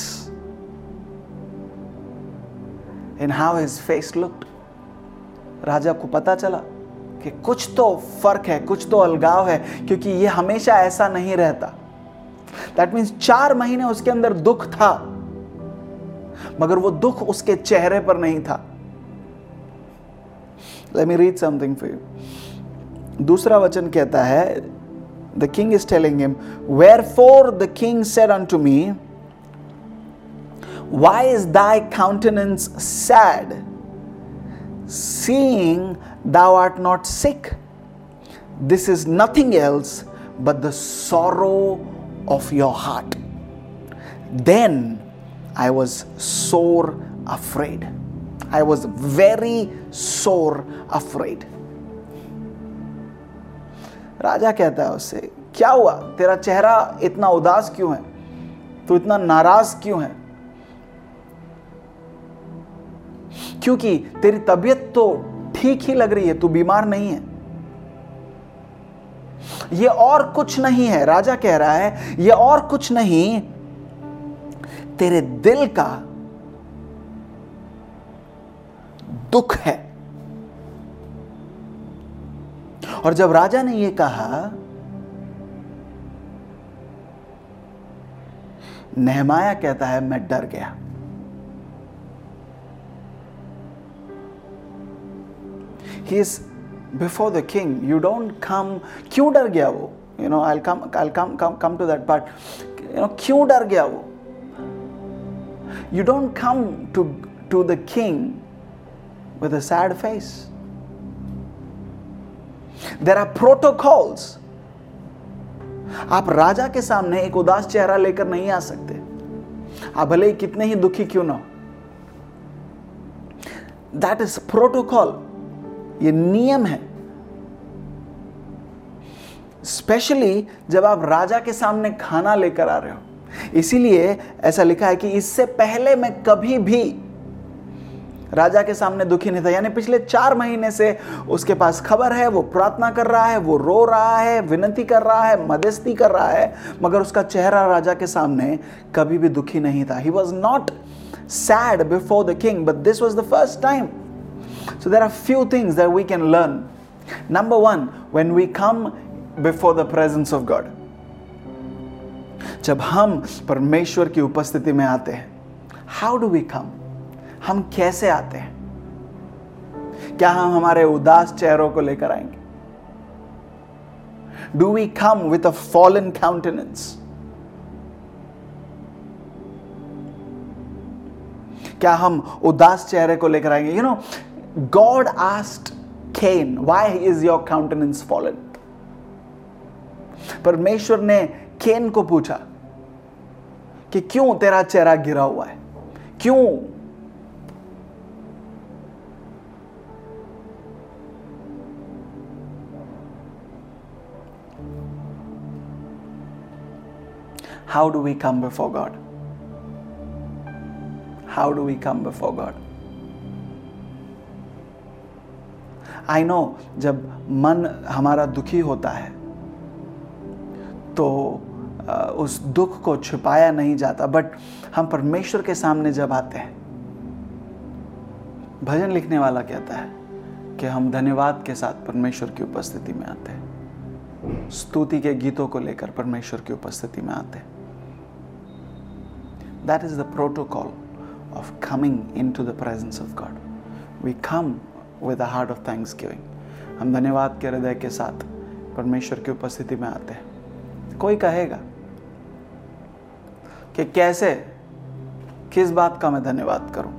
in how his face look राजा को पता चला कि कुछ तो फ़र्क है, कुछ तो अलगाव है, क्योंकि ये हमेशा ऐसा नहीं रहता। दैट मीन्स चार महीने उसके अंदर दुख था, मगर वो दुख उसके चेहरे पर नहीं था। Let me read something for you दूसरा वचन कहता है the king is telling him wherefore the king said unto me why is thy countenance sad seeing thou art not sick. This is nothing else but the sorrow of your heart. Then I was sore afraid. I was very sore afraid. राजा कहता है उससे क्या हुआ तेरा चेहरा इतना उदास क्यों है तू इतना नाराज़ क्यों है क्योंकि तेरी तबीयत तो ठीक ही लग रही है, तू बीमार नहीं है। यह और कुछ नहीं है, राजा कह रहा है यह और कुछ नहीं, तेरे दिल का दुख है। और जब राजा ने यह कहा, नहमाया कहता है, मैं डर गया। He is before the king you don't come क्यों डर गया वो? You know I come I come come come to that part you know क्यों डर गया वो? You don't come to to the king with a sad face there are protocols आप राजा के सामने एक उदास चेहरा लेकर नहीं आ सकते। आप भले ही कितने ही दुखी क्यों ना दैट इज़ प्रोटोकॉल ये नियम है स्पेशली जब आप राजा के सामने खाना लेकर आ रहे हो, इसीलिए ऐसा लिखा है कि इससे पहले मैं कभी भी राजा के सामने दुखी नहीं था यानी पिछले चार महीने से उसके पास खबर है, वो प्रार्थना कर रहा है, वो रो रहा है, विनती कर रहा है, मध्यस्थी कर रहा है, मगर उसका चेहरा राजा के सामने कभी भी दुखी नहीं था he was not sad before the king but this was the first time. So there are few things that we can learn. Number one, when we come before the presence of God, जब हम परमेश्वर की उपस्थिति में आते हैं how do we कम हम कैसे आते हैं? क्या हम हमारे उदास चेहरों को लेकर आएँगे? Do we come with a fallen countenance क्या हम उदास चेहरे को लेकर आएँगे? You know God asked Cain why is your countenance fallen परमेश्वर ने केन को पूछा कि क्यों तेरा चेहरा गिरा हुआ है क्यों How do we come before God? How do we come before God? I know जब मन हमारा दुखी होता है तो उस दुख को छुपाया नहीं जाता। बट हम परमेश्वर के सामने जब आते हैं, भजन लिखने वाला कहता है कि हम धन्यवाद के साथ परमेश्वर की उपस्थिति में आते हैं। स्तुति के गीतों को लेकर परमेश्वर की उपस्थिति में आते हैं। That is the protocol of coming into the presence of God we come with a heart of thanksgiving हम धन्यवाद के हृदय के साथ परमेश्वर की उपस्थिति में आते हैं। कोई कहेगा कि कैसे, किस बात का मैं धन्यवाद करूँ?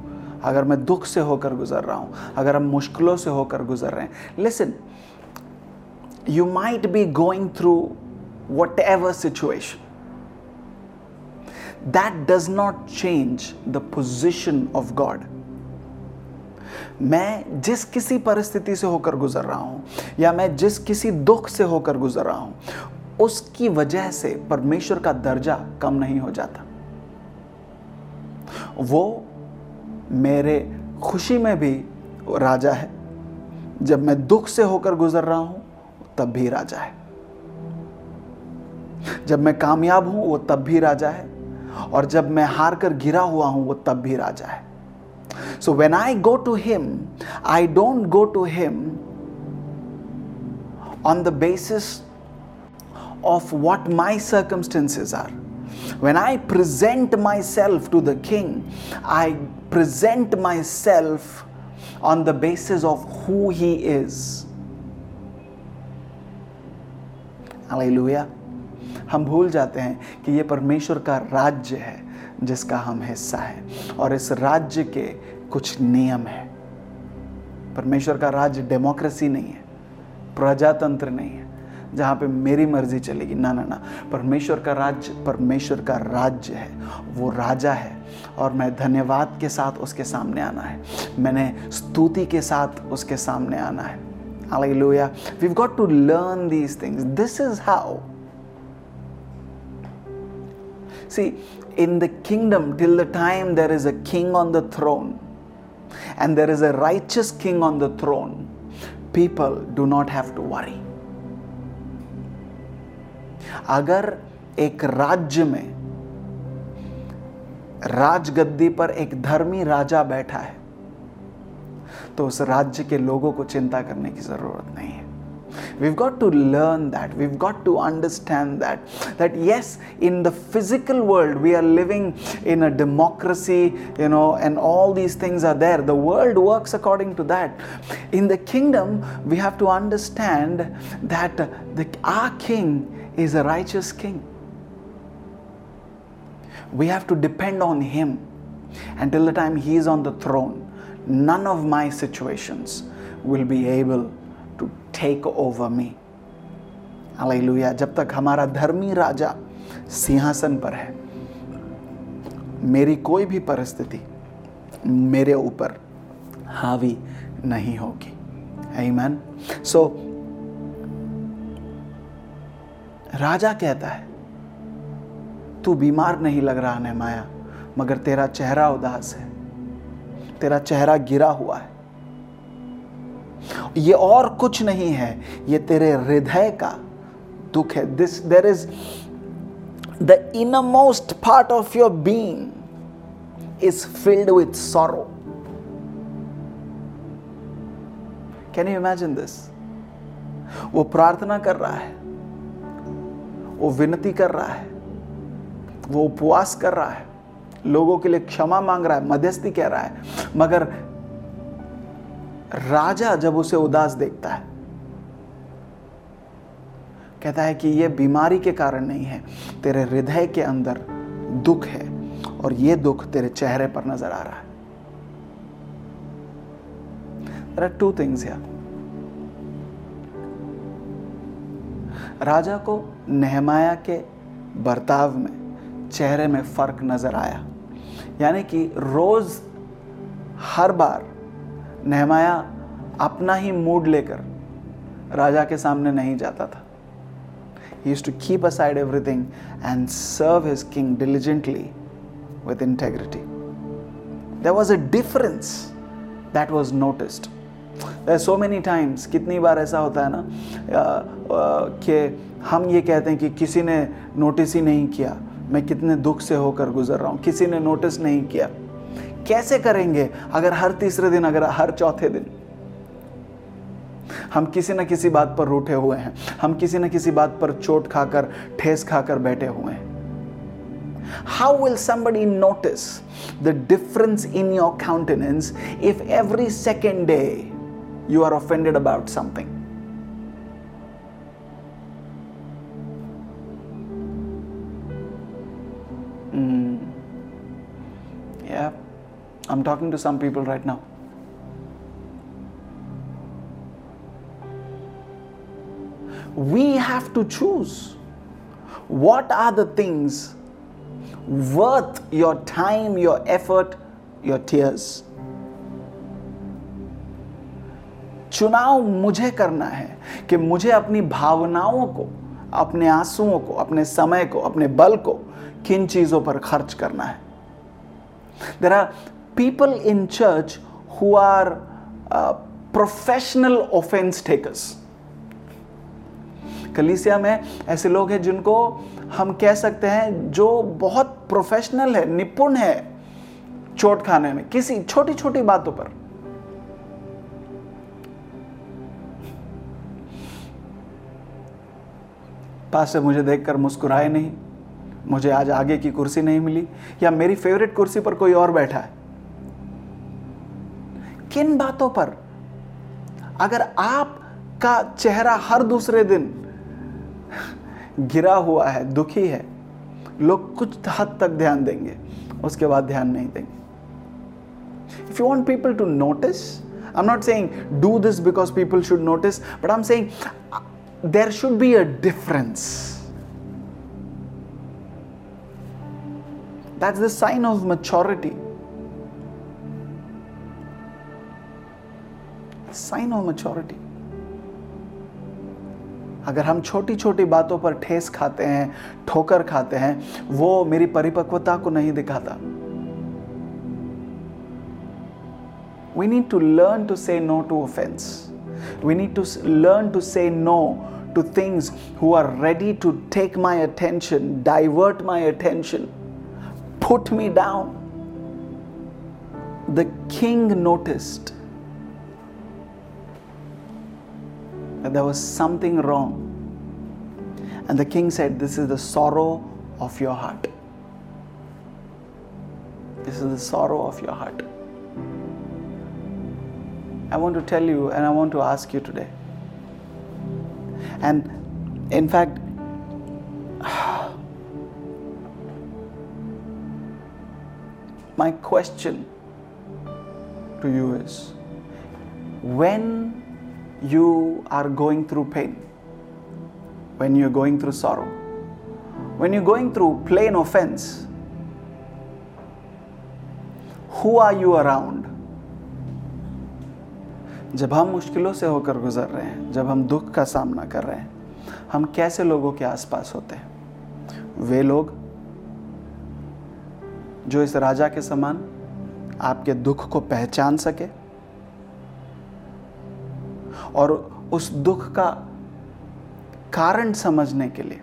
अगर मैं दुख से होकर गुजर रहा हूँ, अगर हम मुश्किलों से होकर गुजर रहे हैं। Listen you might be going through whatever situation that does not change the position of God मैं जिस किसी परिस्थिति से होकर गुजर रहा हूँ, या मैं जिस किसी दुख से होकर गुजर रहा हूँ, उसकी वजह से परमेश्वर का दर्जा कम नहीं हो जाता। वो मेरे खुशी में भी राजा है। जब मैं दुख से होकर गुजर रहा हूँ, तब भी राजा है। जब मैं कामयाब हूँ, वो तब भी राजा है। और जब मैं हार कर गिरा हुआ हूँ, वो तब भी राजा है। So when I go to him I don't go to him on the basis of what my circumstances are When I present myself to the king, I present myself on the basis of who he is. Hallelujah. हम भूल जाते हैं कि ये परमेश्वर का राज्य है जिसका हम हिस्सा है। और इस राज्य के कुछ नियम है। परमेश्वर का राज्य डेमोक्रेसी नहीं है प्रजातंत्र नहीं है जहाँ पे मेरी मर्ज़ी चलेगी। ना ना ना। परमेश्वर का राज्य परमेश्वर का राज्य है। वो राजा है। और मैं धन्यवाद के साथ उसके सामने आना है। मैंने स्तुति के साथ उसके सामने आना है। Hallelujah. We've got to learn these things. This is how. See, in the kingdom, till the time there is a king on the throne and there is a righteous king on the throne, people do not have to worry. अगर एक राज्य में राजगद्दी पर एक धर्मी राजा बैठा है तो उस राज्य के लोगों को चिंता करने की ज़रूरत नहीं है we've got to learn that we've got to understand that that yes in the physical world we are living in a democracy you know and all these things are there the world works according to that in the kingdom we have to understand that the our king is a righteous king. We have to depend on him until the time he is on the throne. None of my situations will be able to take over me hallelujah जब तक हमारा धर्मी राजा सिंहासन पर है, मेरी कोई भी परिस्थिति मेरे ऊपर हावी नहीं होगी। Amen. So, राजा कहता है, तू बीमार नहीं लग रहा ने माया मगर तेरा चेहरा उदास है, तेरा चेहरा गिरा हुआ है ये और कुछ नहीं है, ये तेरे हृदय का दुख है this there is the inmost part of your being is filled with sorrow. Can you imagine this? वो प्रार्थना कर रहा है, वो विनती कर रहा है, वो उपवास कर रहा है, लोगों के लिए क्षमा मांग रहा है, मध्यस्थी कह रहा है, मगर राजा जब उसे उदास देखता है, कहता है कि यह बीमारी के कारण नहीं है, तेरे हृदय के अंदर दुख है और यह दुख तेरे चेहरे पर नज़र आ रहा है There are two things here. राजा को नहमाया के बर्ताव में, चेहरे में फ़र्क नज़र आया यानी कि रोज हर बार नहमाया अपना ही मूड लेकर राजा के सामने नहीं जाता था। He to keep aside everything and serve his king diligently with integrity there was a difference that was noticed so many times कितनी बार ऐसा होता है ना कि हम ये कहते हैं कि किसी ने नोटिस ही नहीं किया, मैं कितने दुख से होकर गुजर रहा हूँ, किसी ने नोटिस नहीं किया। कैसे करेंगे अगर हर तीसरे दिन अगर हर चौथे दिन हम किसी न किसी बात पर रूठे हुए हैं हम किसी न किसी बात पर चोट खाकर ठेस खाकर बैठे हुए हैं How will somebody notice the difference in your countenance if every second day you are offended about something? I'm talking to some people right now. we have to choose what are the things worth your time, your effort, your tears. चुनाव मुझे करना है कि मुझे अपनी भावनाओं को अपने आंसुओं को अपने समय को अपने बल को किन चीज़ों पर खर्च करना है there are people in church who are professional offence takers कलीसिया में ऐसे लोग हैं जिनको हम कह सकते हैं जो बहुत प्रोफेशनल है, निपुण है चोट खाने में, किसी छोटी छोटी बातों पर। पास से मुझे देखकर मुस्कुराए नहीं, मुझे आज आगे की कुर्सी नहीं मिली, या मेरी फेवरेट कुर्सी पर कोई और बैठा है। किन बातों पर? अगर आपका चेहरा हर दूसरे दिन गिरा हुआ है, दुखी है, लोग कुछ हद तक ध्यान देंगे, उसके बाद ध्यान नहीं देंगे। If you want people to notice I am not saying do this because people should notice but I am saying there should be a difference That's the sign of maturity. Sign of maturity अगर हम छोटी छोटी बातों पर ठेस खाते हैं, ठोकर खाते हैं, वो मेरी परिपक्वता को नहीं दिखाता। We need to learn to say no to offence we need to learn to say no to things who are ready to take my attention divert my attention put me down the king noticed that there was something wrong. And the king said, This is the sorrow of your heart. This is the sorrow of your heart. I want to tell you and I want to ask you today. And in fact, my question to you is when you are going through pain, when you're going through sorrow, when you're going through plain offense, who are you around? जब हम मुश्किलों से होकर गुजर रहे हैं जब हम दुख का सामना कर रहे हैं हम कैसे लोगों के आसपास होते हैं वे लोग जो इस राजा के समान आपके दुख को पहचान सके और उस दुख का कारण समझने के लिए।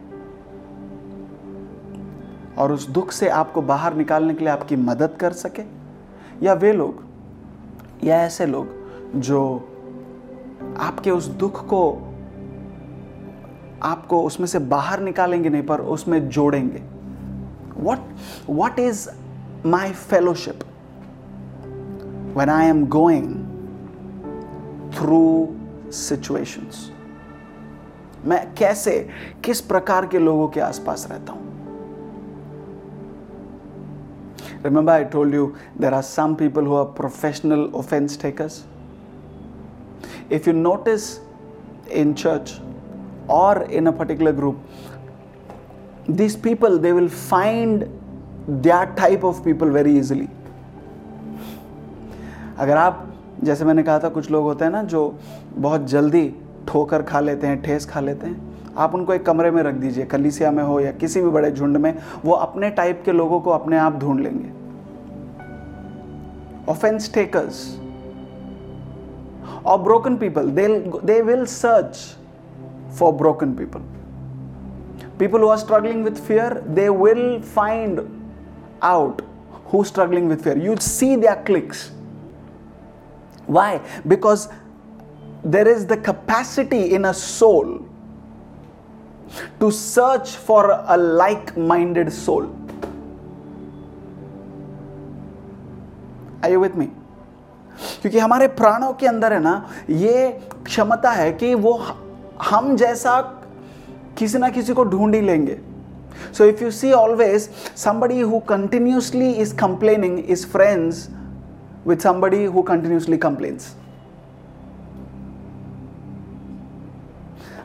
और उस दुख से आपको बाहर निकालने के लिए आपकी मदद कर सके। या वे लोग, या ऐसे लोग जो आपके उस दुख को, आपको उसमें से बाहर निकालेंगे नहीं, पर उसमें जोड़ेंगे। What what is my fellowship when I am going through situations मैं कैसे, किस प्रकार के लोगों के आसपास रहता हूँ? Remember I told you there are some people who are professional offence takers if you notice in church और in a particular group this people they will find that type of people very easily अगर आप जैसे मैंने कहा था, कुछ लोग होते हैं ना जो बहुत जल्दी ठोकर खा लेते हैं, ठेस खा लेते हैं। आप उनको एक कमरे में रख दीजिए, कलिसिया में हो या किसी भी बड़े झुंड में, वो अपने टाइप के लोगों को अपने आप ढूंढ लेंगे। ऑफेंस टेकर्स और broken people they will search for broken people people who are struggling with fear they will find out who struggling with fear you see their cliques Why? Because there is the capacity in a soul to search for a like minded soul. Are you with me? क्योंकि हमारे प्राणों के अंदर है ना ये क्षमता है कि वो हम जैसा किसी ना किसी को ढूंढ ही लेंगे so if you see always somebody who continuously is complaining is friends with somebody who continuously complains.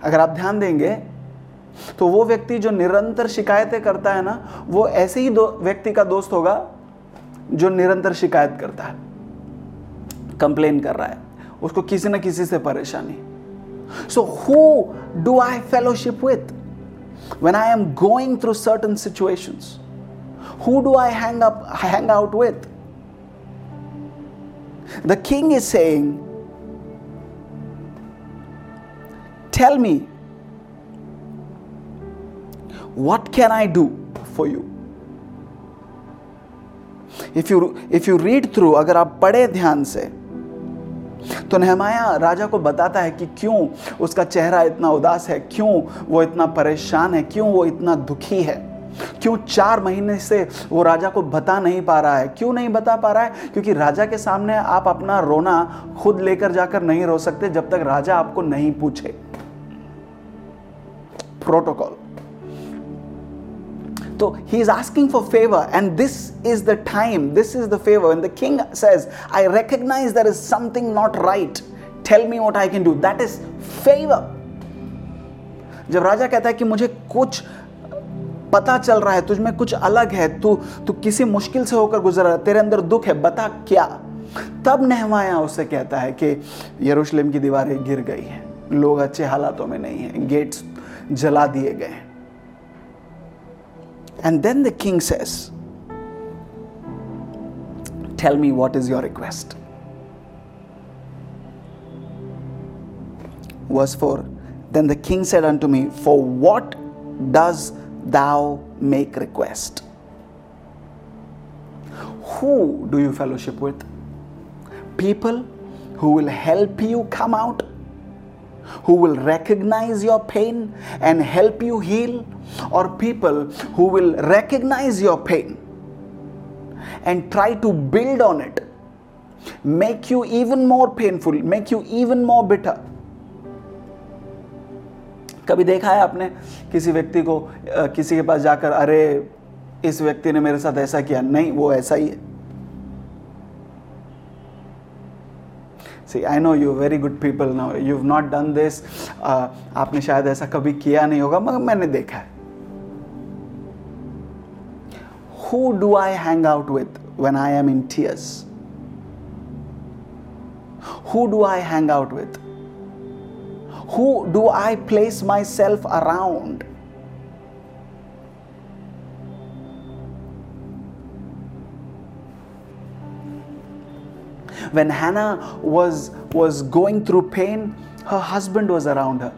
अगर आप ध्यान देंगे तो वो व्यक्ति जो निरंतर शिकायतें करता है ना, वो ऐसे ही दो, व्यक्ति का दोस्त होगा जो निरंतर शिकायत करता है कंप्लेन कर रहा है। उसको किसी ना किसी से परेशानी। So who do I fellowship with when I am going through certain situation who do I hang up hang out with The king is saying, Tell me, what can I do for you? If you, if you read through, अगर आप पढ़े ध्यान से तो नहमाया राजा को बताता है कि क्यों उसका चेहरा इतना उदास है क्यों वो इतना परेशान है क्यों वो इतना दुखी है क्यों चार महीने से वो राजा को बता नहीं पा रहा है? क्यों नहीं बता पा रहा है? क्योंकि राजा के सामने आप अपना रोना खुद लेकर जाकर नहीं रो सकते जब तक राजा आपको नहीं पूछे। प्रोटोकॉल तो he is asking for favour and this is the time this is the favour and the king says I recognise there is something not right tell me what I can do that is favour जब राजा कहता है कि मुझे कुछ पता चल रहा है, तुझमें कुछ अलग है, तू तू किसी मुश्किल से होकर गुजर रहा है, तेरे अंदर दुख है, बता क्या? तब नहमाया उससे कहता है कि यरूशलेम की दीवारें गिर गई हैं, लोग अच्छे हालातों में नहीं हैं गेट्स जला दिए गए and then the king says tell me what is your request verse 4 then the king said unto me, for what does thou make request. Who do you fellowship with? People who will help you come out, who will recognize your pain and help you heal, or people who will recognize your pain and try to build on it, make you even more painful, make you even more bitter कभी देखा है आपने किसी व्यक्ति को किसी के पास जाकर, अरे, इस व्यक्ति ने मेरे साथ ऐसा किया? नहीं, वो ऐसा ही है। See I know you very good people no you have not done this आपने शायद ऐसा कभी किया नहीं होगा, मगर मैंने देखा है। Who do I hang out with when I am in tears who do I hang out with Who do I place myself around? When Hannah was, was going through pain, her husband was around her.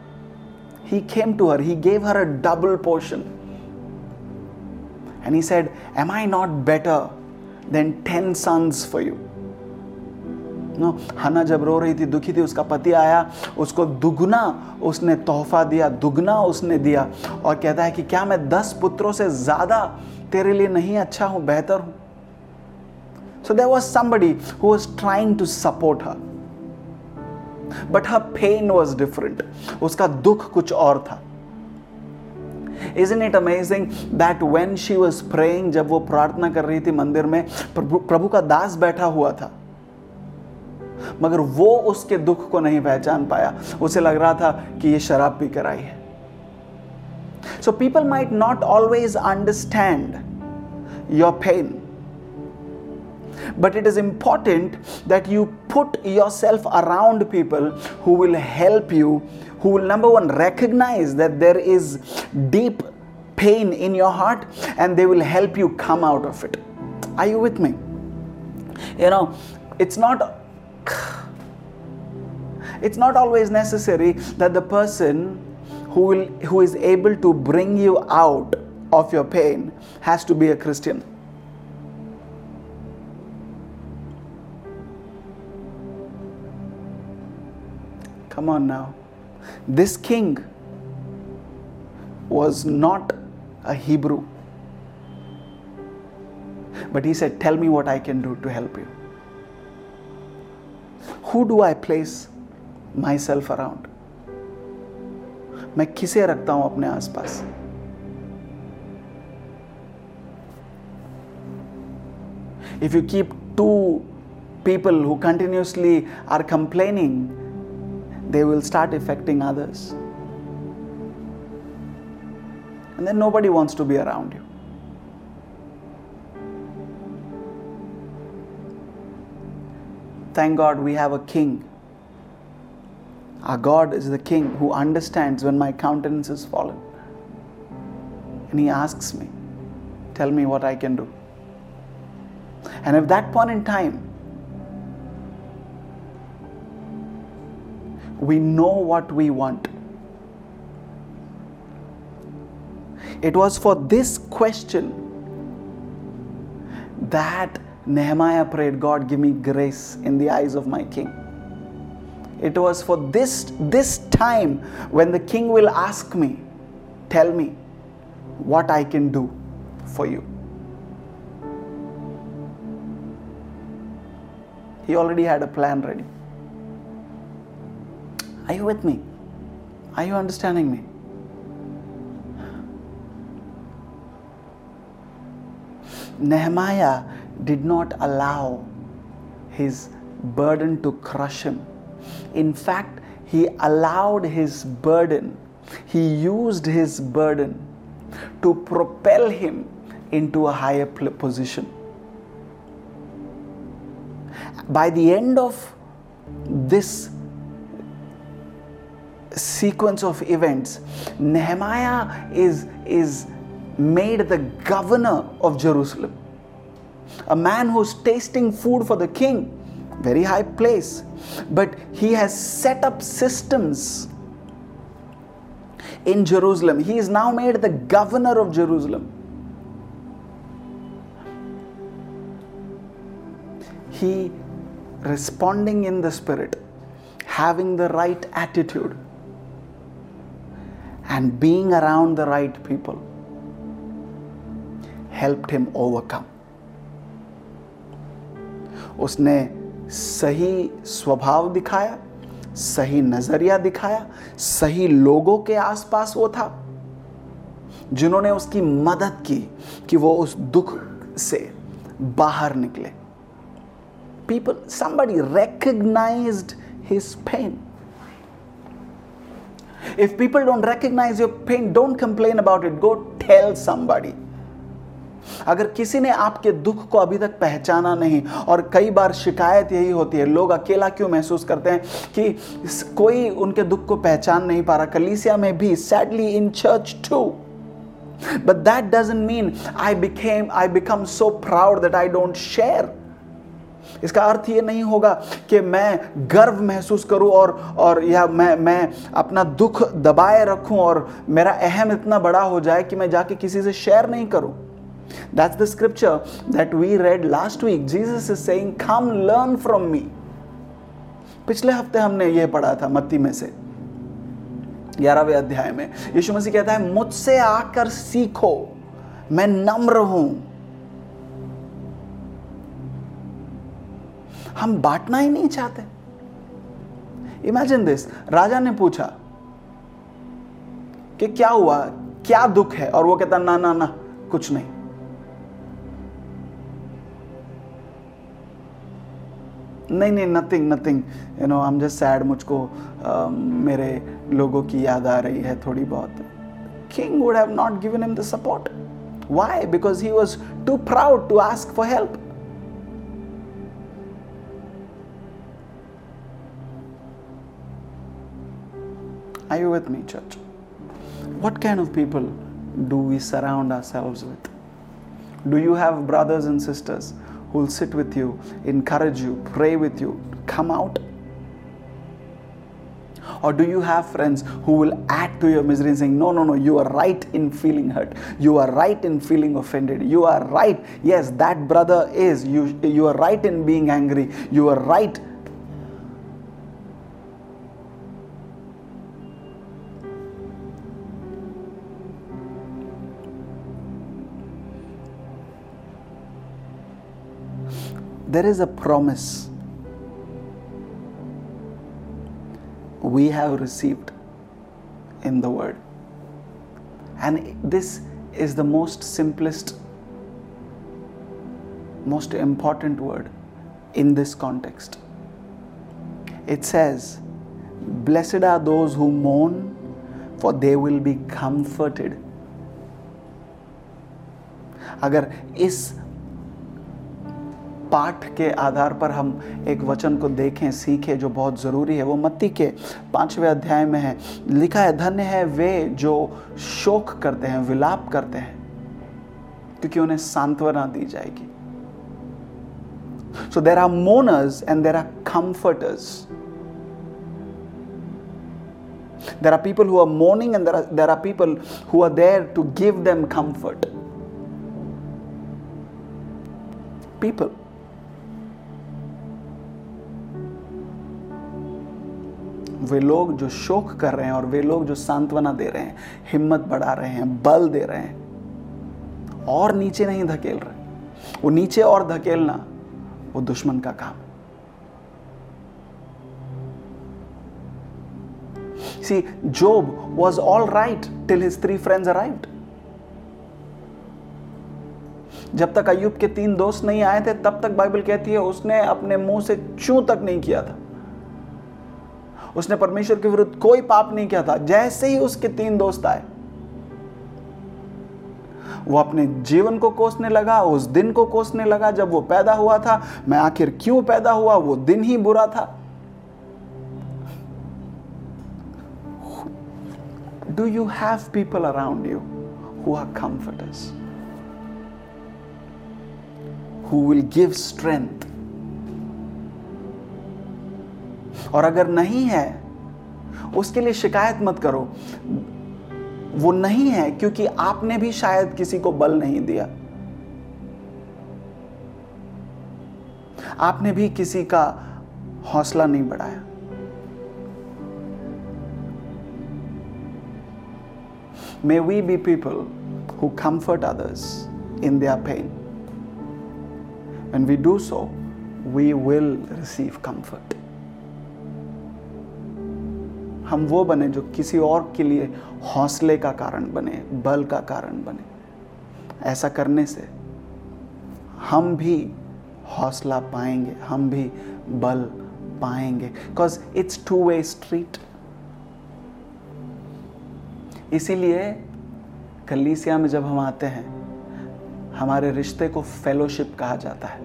He came to her, he gave her a double portion. And he said, Am I not better than 10 sons for you? हना जब रो रही थी, दुखी थी, उसका पति आया, उसको दुगना उसने तोहफा दिया, दुगना उसने दिया और कहता है कि क्या मैं दस पुत्रों से ज़्यादा तेरे लिए नहीं अच्छा हूँ, बेहतर हूँ? So there was somebody who was trying to support her but her pain was different उसका दुख कुछ और था। Isn't it amazing that when she was praying, जब वो प्रार्थना कर रही थी मंदिर में प्रभु का दास बैठा हुआ था। मगर वो उसके दुख को नहीं पहचान पाया। उसे लग रहा था कि ये शराब पी कराई है। So people might not always understand your pain but it is important that you put yourself around people who will help you who will number one recognise that there is deep pain in your heart and they will help you come out of it I you with me you know it's not it's not always necessary that the person who will who is able to bring you out of your pain has to be a christian. Come on now. This king was not a hebrew. But he said tell me what i can do to help you who do i place myself around मैं किसे रखता हूं अपने आसपास if you keep two people who continuously are complaining, they will start affecting others. And then nobody wants to be around you. Thank God we have a king our God is the King who understands when my countenance is fallen. And He asks me, Tell me what I can do. And at that point in time, we know what we want. It was for this question that Nehemiah prayed, God, give me grace in the eyes of my king. It was for this, this time when the king will ask me, Tell me what I can do for you. He already had a plan ready. Are you with me? Are you understanding me? Nehemiah did not allow his burden to crush him in fact, he allowed his burden, he used his burden to propel him into a higher position. By the end of this sequence of events, Nehemiah is, is made the governor of Jerusalem. A man who's tasting food for the king very high place. But he has set up systems in Jerusalem. He is now made the governor of Jerusalem. He responding in the spirit, having the right attitude, and being around the right people helped him overcome. उसने सही स्वभाव दिखाया सही नज़रिया दिखाया सही लोगों के आसपास वो था जिन्होंने उसकी मदद की कि वो उस दुख से बाहर निकले people somebody recognized his pain if people don't recognize your pain don't complain about it go tell somebody अगर किसी ने आपके दुख को अभी तक पहचाना नहीं, और कई बार शिकायत यही होती है, लोग अकेला क्यों महसूस करते हैं कि कोई उनके दुख को पहचान नहीं पा रहा? कलीसिया में भी sadly in church too but that doesn't mean i became, i become so proud that i don't share. इसका अर्थ ये नहीं होगा कि मैं गर्व महसूस करूँ और और या मैं मैं अपना दुख दबाए रखूँ और मेरा अहम इतना बड़ा हो जाए कि मैं जाके किसी से शेयर नहीं करूँ। That's the scripture that we read last week. Jesus is saying, Come learn from me. पिछले हफ़्ते हमने ये पढ़ा था मत्ती में से ग्यारहवें अध्याय में। यीशु मसीह कहता है मुझसे आकर सीखो मैं नम्र हूँ। हम बांटना ही नहीं चाहते। इमेजिन दिस राजा ने पूछा कि क्या हुआ क्या दुख है? और वो कहता ना ना ना कुछ नहीं। नहीं नहीं nothing nothing you know I am just sad मुझको uh, मेरे लोगों की याद आ रही है थोड़ी बहुत king would have not given him the support why because he was too proud to ask for help Are you with me, church? What kind of people do we surround ourselves with? Do you have brothers and sisters who will sit with you, encourage you, pray with you, come out? Or do you have friends who will add to your misery and saying, No, no, no, you are right in feeling hurt. You are right in feeling offended. You are right. Yes, that brother is. You, you are right in being angry. You are right there is a promise we have received in the word and this is the most simplest most important word in this context it says blessed are those who mourn for they will be comforted अगर इस पाठ के आधार पर हम एक वचन को देखें सीखें जो बहुत ज़रूरी है। वो मत्ती के पाँचवें अध्याय में है। लिखा है धन्य है वे जो शोक करते हैं विलाप करते हैं क्योंकि उन्हें सांत्वना दी जाएगी। So there are mourners and there are comforters there are people who are mourning and there are, there are people who are there to give them comfort. People. वे लोग जो शोक कर रहे हैं और वे लोग जो सांत्वना दे रहे हैं हिम्मत बढ़ा रहे हैं बल दे रहे हैं और नीचे नहीं धकेल रहे। वो नीचे और धकेलना वो दुश्मन का काम। See, Job was all right till his three friends arrived. जब तक अयुब के तीन दोस्त नहीं आए थे तब तक बाइबल कहती है उसने अपने मुँह से चू तक नहीं किया था। उसने परमेश्वर के विरुद्ध कोई पाप नहीं किया था, जैसे ही उसके तीन दोस्त आए वो अपने जीवन को कोसने लगा, उस दिन को कोसने लगा जब वो पैदा हुआ था मैं आखिर क्यों पैदा हुआ वो दिन ही बुरा था Do you have people around you who are comforters? Who will give strength? और अगर नहीं है, उसके लिए शिकायत मत करो। वो नहीं है क्योंकि आपने भी शायद किसी को बल नहीं दिया। आपने भी किसी का हौसला नहीं बढ़ाया। May we be people who comfort others in their pain and we do so we will receive comfort हम वो बने जो किसी और के लिए हौसले का कारण बने, बल का कारण बने। ऐसा करने से हम भी हौसला पाएँगे, हम भी बल पाएँगे। Because it's two way street इसीलिए कलीसिया में जब हम आते हैं, हमारे रिश्ते को फेलोशिप कहा जाता है।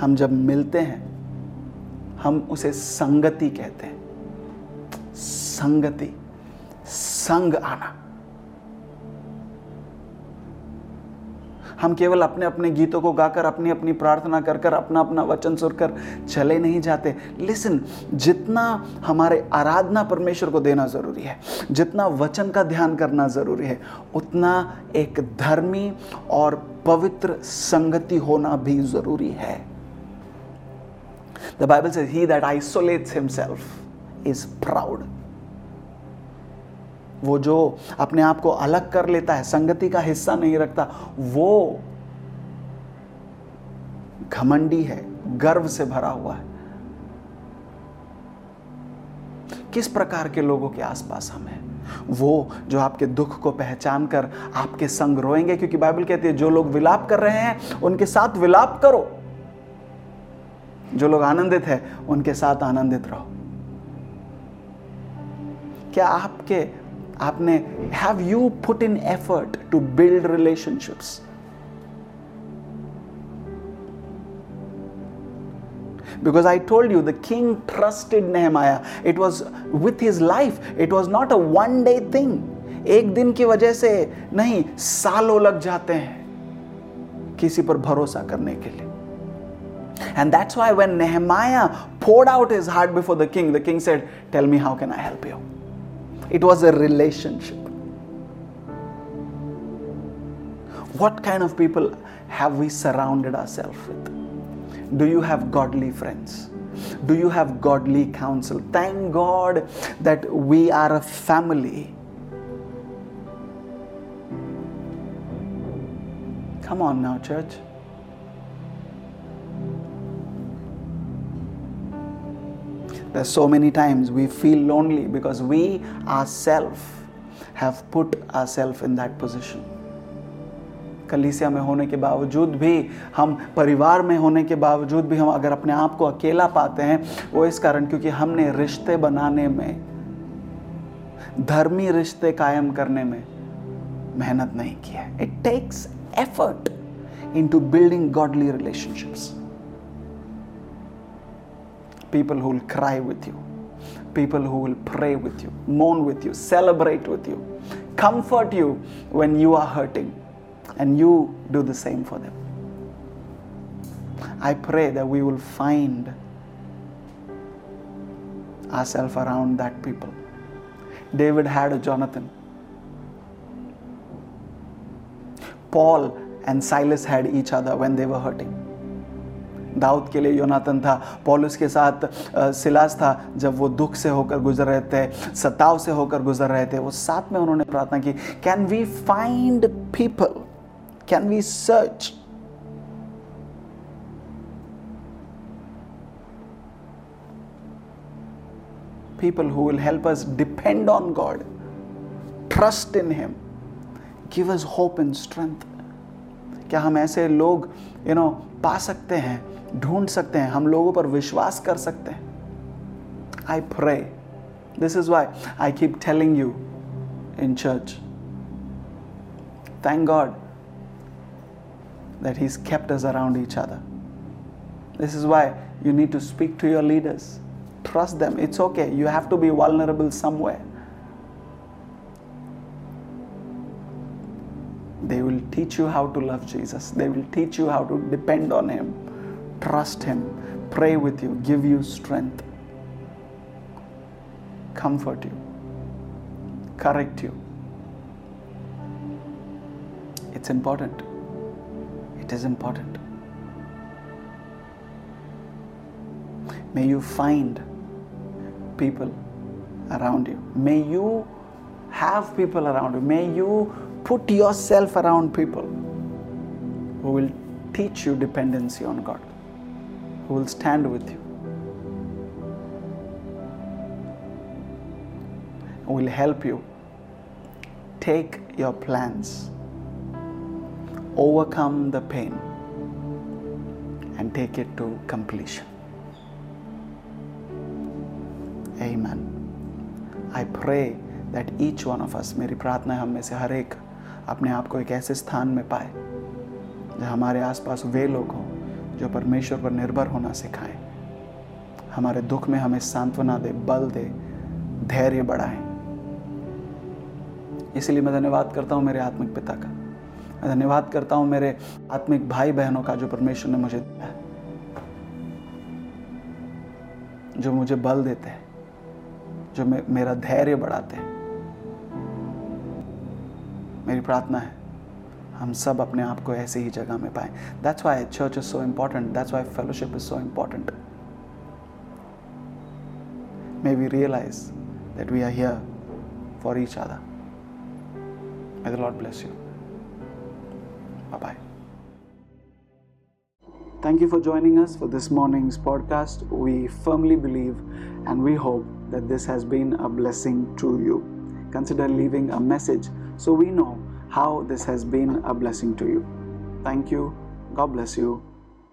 हम जब मिलते हैं, हम उसे संगति कहते हैं। संगति, संग आना। हम केवल अपने अपने गीतों को गाकर अपनी अपनी प्रार्थना कर कर अपना अपना वचन सुनकर चले नहीं जाते। लिसन जितना हमारे आराधना परमेश्वर को देना ज़रूरी है, जितना वचन का ध्यान करना ज़रूरी है, उतना एक धर्मी और पवित्र संगति होना भी ज़रूरी है। The Bible says he that isolates himself is proud वो जो अपने आप को अलग कर लेता है, संगति का हिस्सा नहीं रखता, वो घमंडी है, गर्व से भरा हुआ है। किस प्रकार के लोगों के आसपास हम हैं? वो जो आपके दुख को पहचान कर आपके संग रोएँगे, क्योंकि बाइबल कहती है, जो लोग विलाप कर रहे हैं, उनके साथ विलाप करो। जो लोग आनंदित है, उनके साथ आनंदित रहो। क्या आपके, आपने have you put in effort to build relationships because I told you the king trusted Nehemiah it was with his life it was not a one day thing एक दिन की वजह से नहीं, सालों लग जाते हैं किसी पर भरोसा करने के लिए। And that's why when Nehemiah poured out his heart before the king the king said tell me how can I help you It was a relationship. What kind of people have we surrounded ourselves with? Do you have godly friends? Do you have godly counsel? Thank God that we are a family. Come on now, church. There's so many times we feel lonely because we ourselves have put ourselves in that position. कलीसिया में होने के बावजूद भी, हम परिवार में होने के बावजूद भी हम अगर अपने आप को अकेला पाते हैं, वो इस कारण क्योंकि हमने रिश्ते बनाने में, धर्मी रिश्ते कायम करने में मेहनत नहीं की है it takes effort into building godly relationships people who will cry with you, people who will pray with you, mourn with you, celebrate with you, comfort you when you are hurting, and you do the same for them. I pray that we will find ourselves around that people. David had a Jonathan. Paul and Silas had each other when they were hurting. दाऊद के लिए योनातन था पॉलुस के साथ Silas था जब वो दुख से होकर गुजर रहे थे सताव से होकर गुजर रहे थे वो साथ में उन्होंने प्रार्थना की can we find people can we search people who will help us depend on God, trust in Him, give us hope and strength. क्या हम ऐसे लोग यू you नो know, पा सकते हैं ढूंढ सकते हैं हम लोगों पर विश्वास कर सकते हैं I pray this is why I keep telling you in church thank God that He's kept us around each other. This is why you need to speak to your leaders. Trust them. It's okay. You have to be vulnerable somewhere. They will teach you how to love Jesus, they will teach you how to depend on Him trust Him, pray with you, give you strength, comfort you, correct you. It's important. It is important. May you find people around you. May you have people around you. May you put yourself around people who will teach you dependency on God who will stand with you, will help you take your plans, overcome the pain, and take it to completion. Amen. I pray that each one of us, मेरी प्रार्थना है हम में से हर एक अपने आप को एक ऐसे स्थान में पाए जहाँ हमारे आसपास वे लोग हों जो परमेश्वर पर निर्भर होना सिखाए। हमारे दुख में हमें सांत्वना दे बल दे धैर्य बढ़ाए। इसलिए मैं धन्यवाद करता हूँ मेरे आत्मिक पिता का। मैं धन्यवाद करता हूँ मेरे आत्मिक भाई बहनों का जो परमेश्वर ने मुझे दिया है। जो मुझे बल देते हैं जो मे, मेरा धैर्य बढ़ाते हैं। मेरी प्रार्थना है हम सब अपने आप को ऐसे ही जगह में पाएं that's why church is so important that's why fellowship is so important may we realize that we are here for each other. May the Lord bless you. Bye bye. Thank you for joining us for this morning's podcast. We firmly believe and we hope that this has been a blessing to you. Consider leaving a message so we know how this has been a blessing to you. Thank you. God bless you.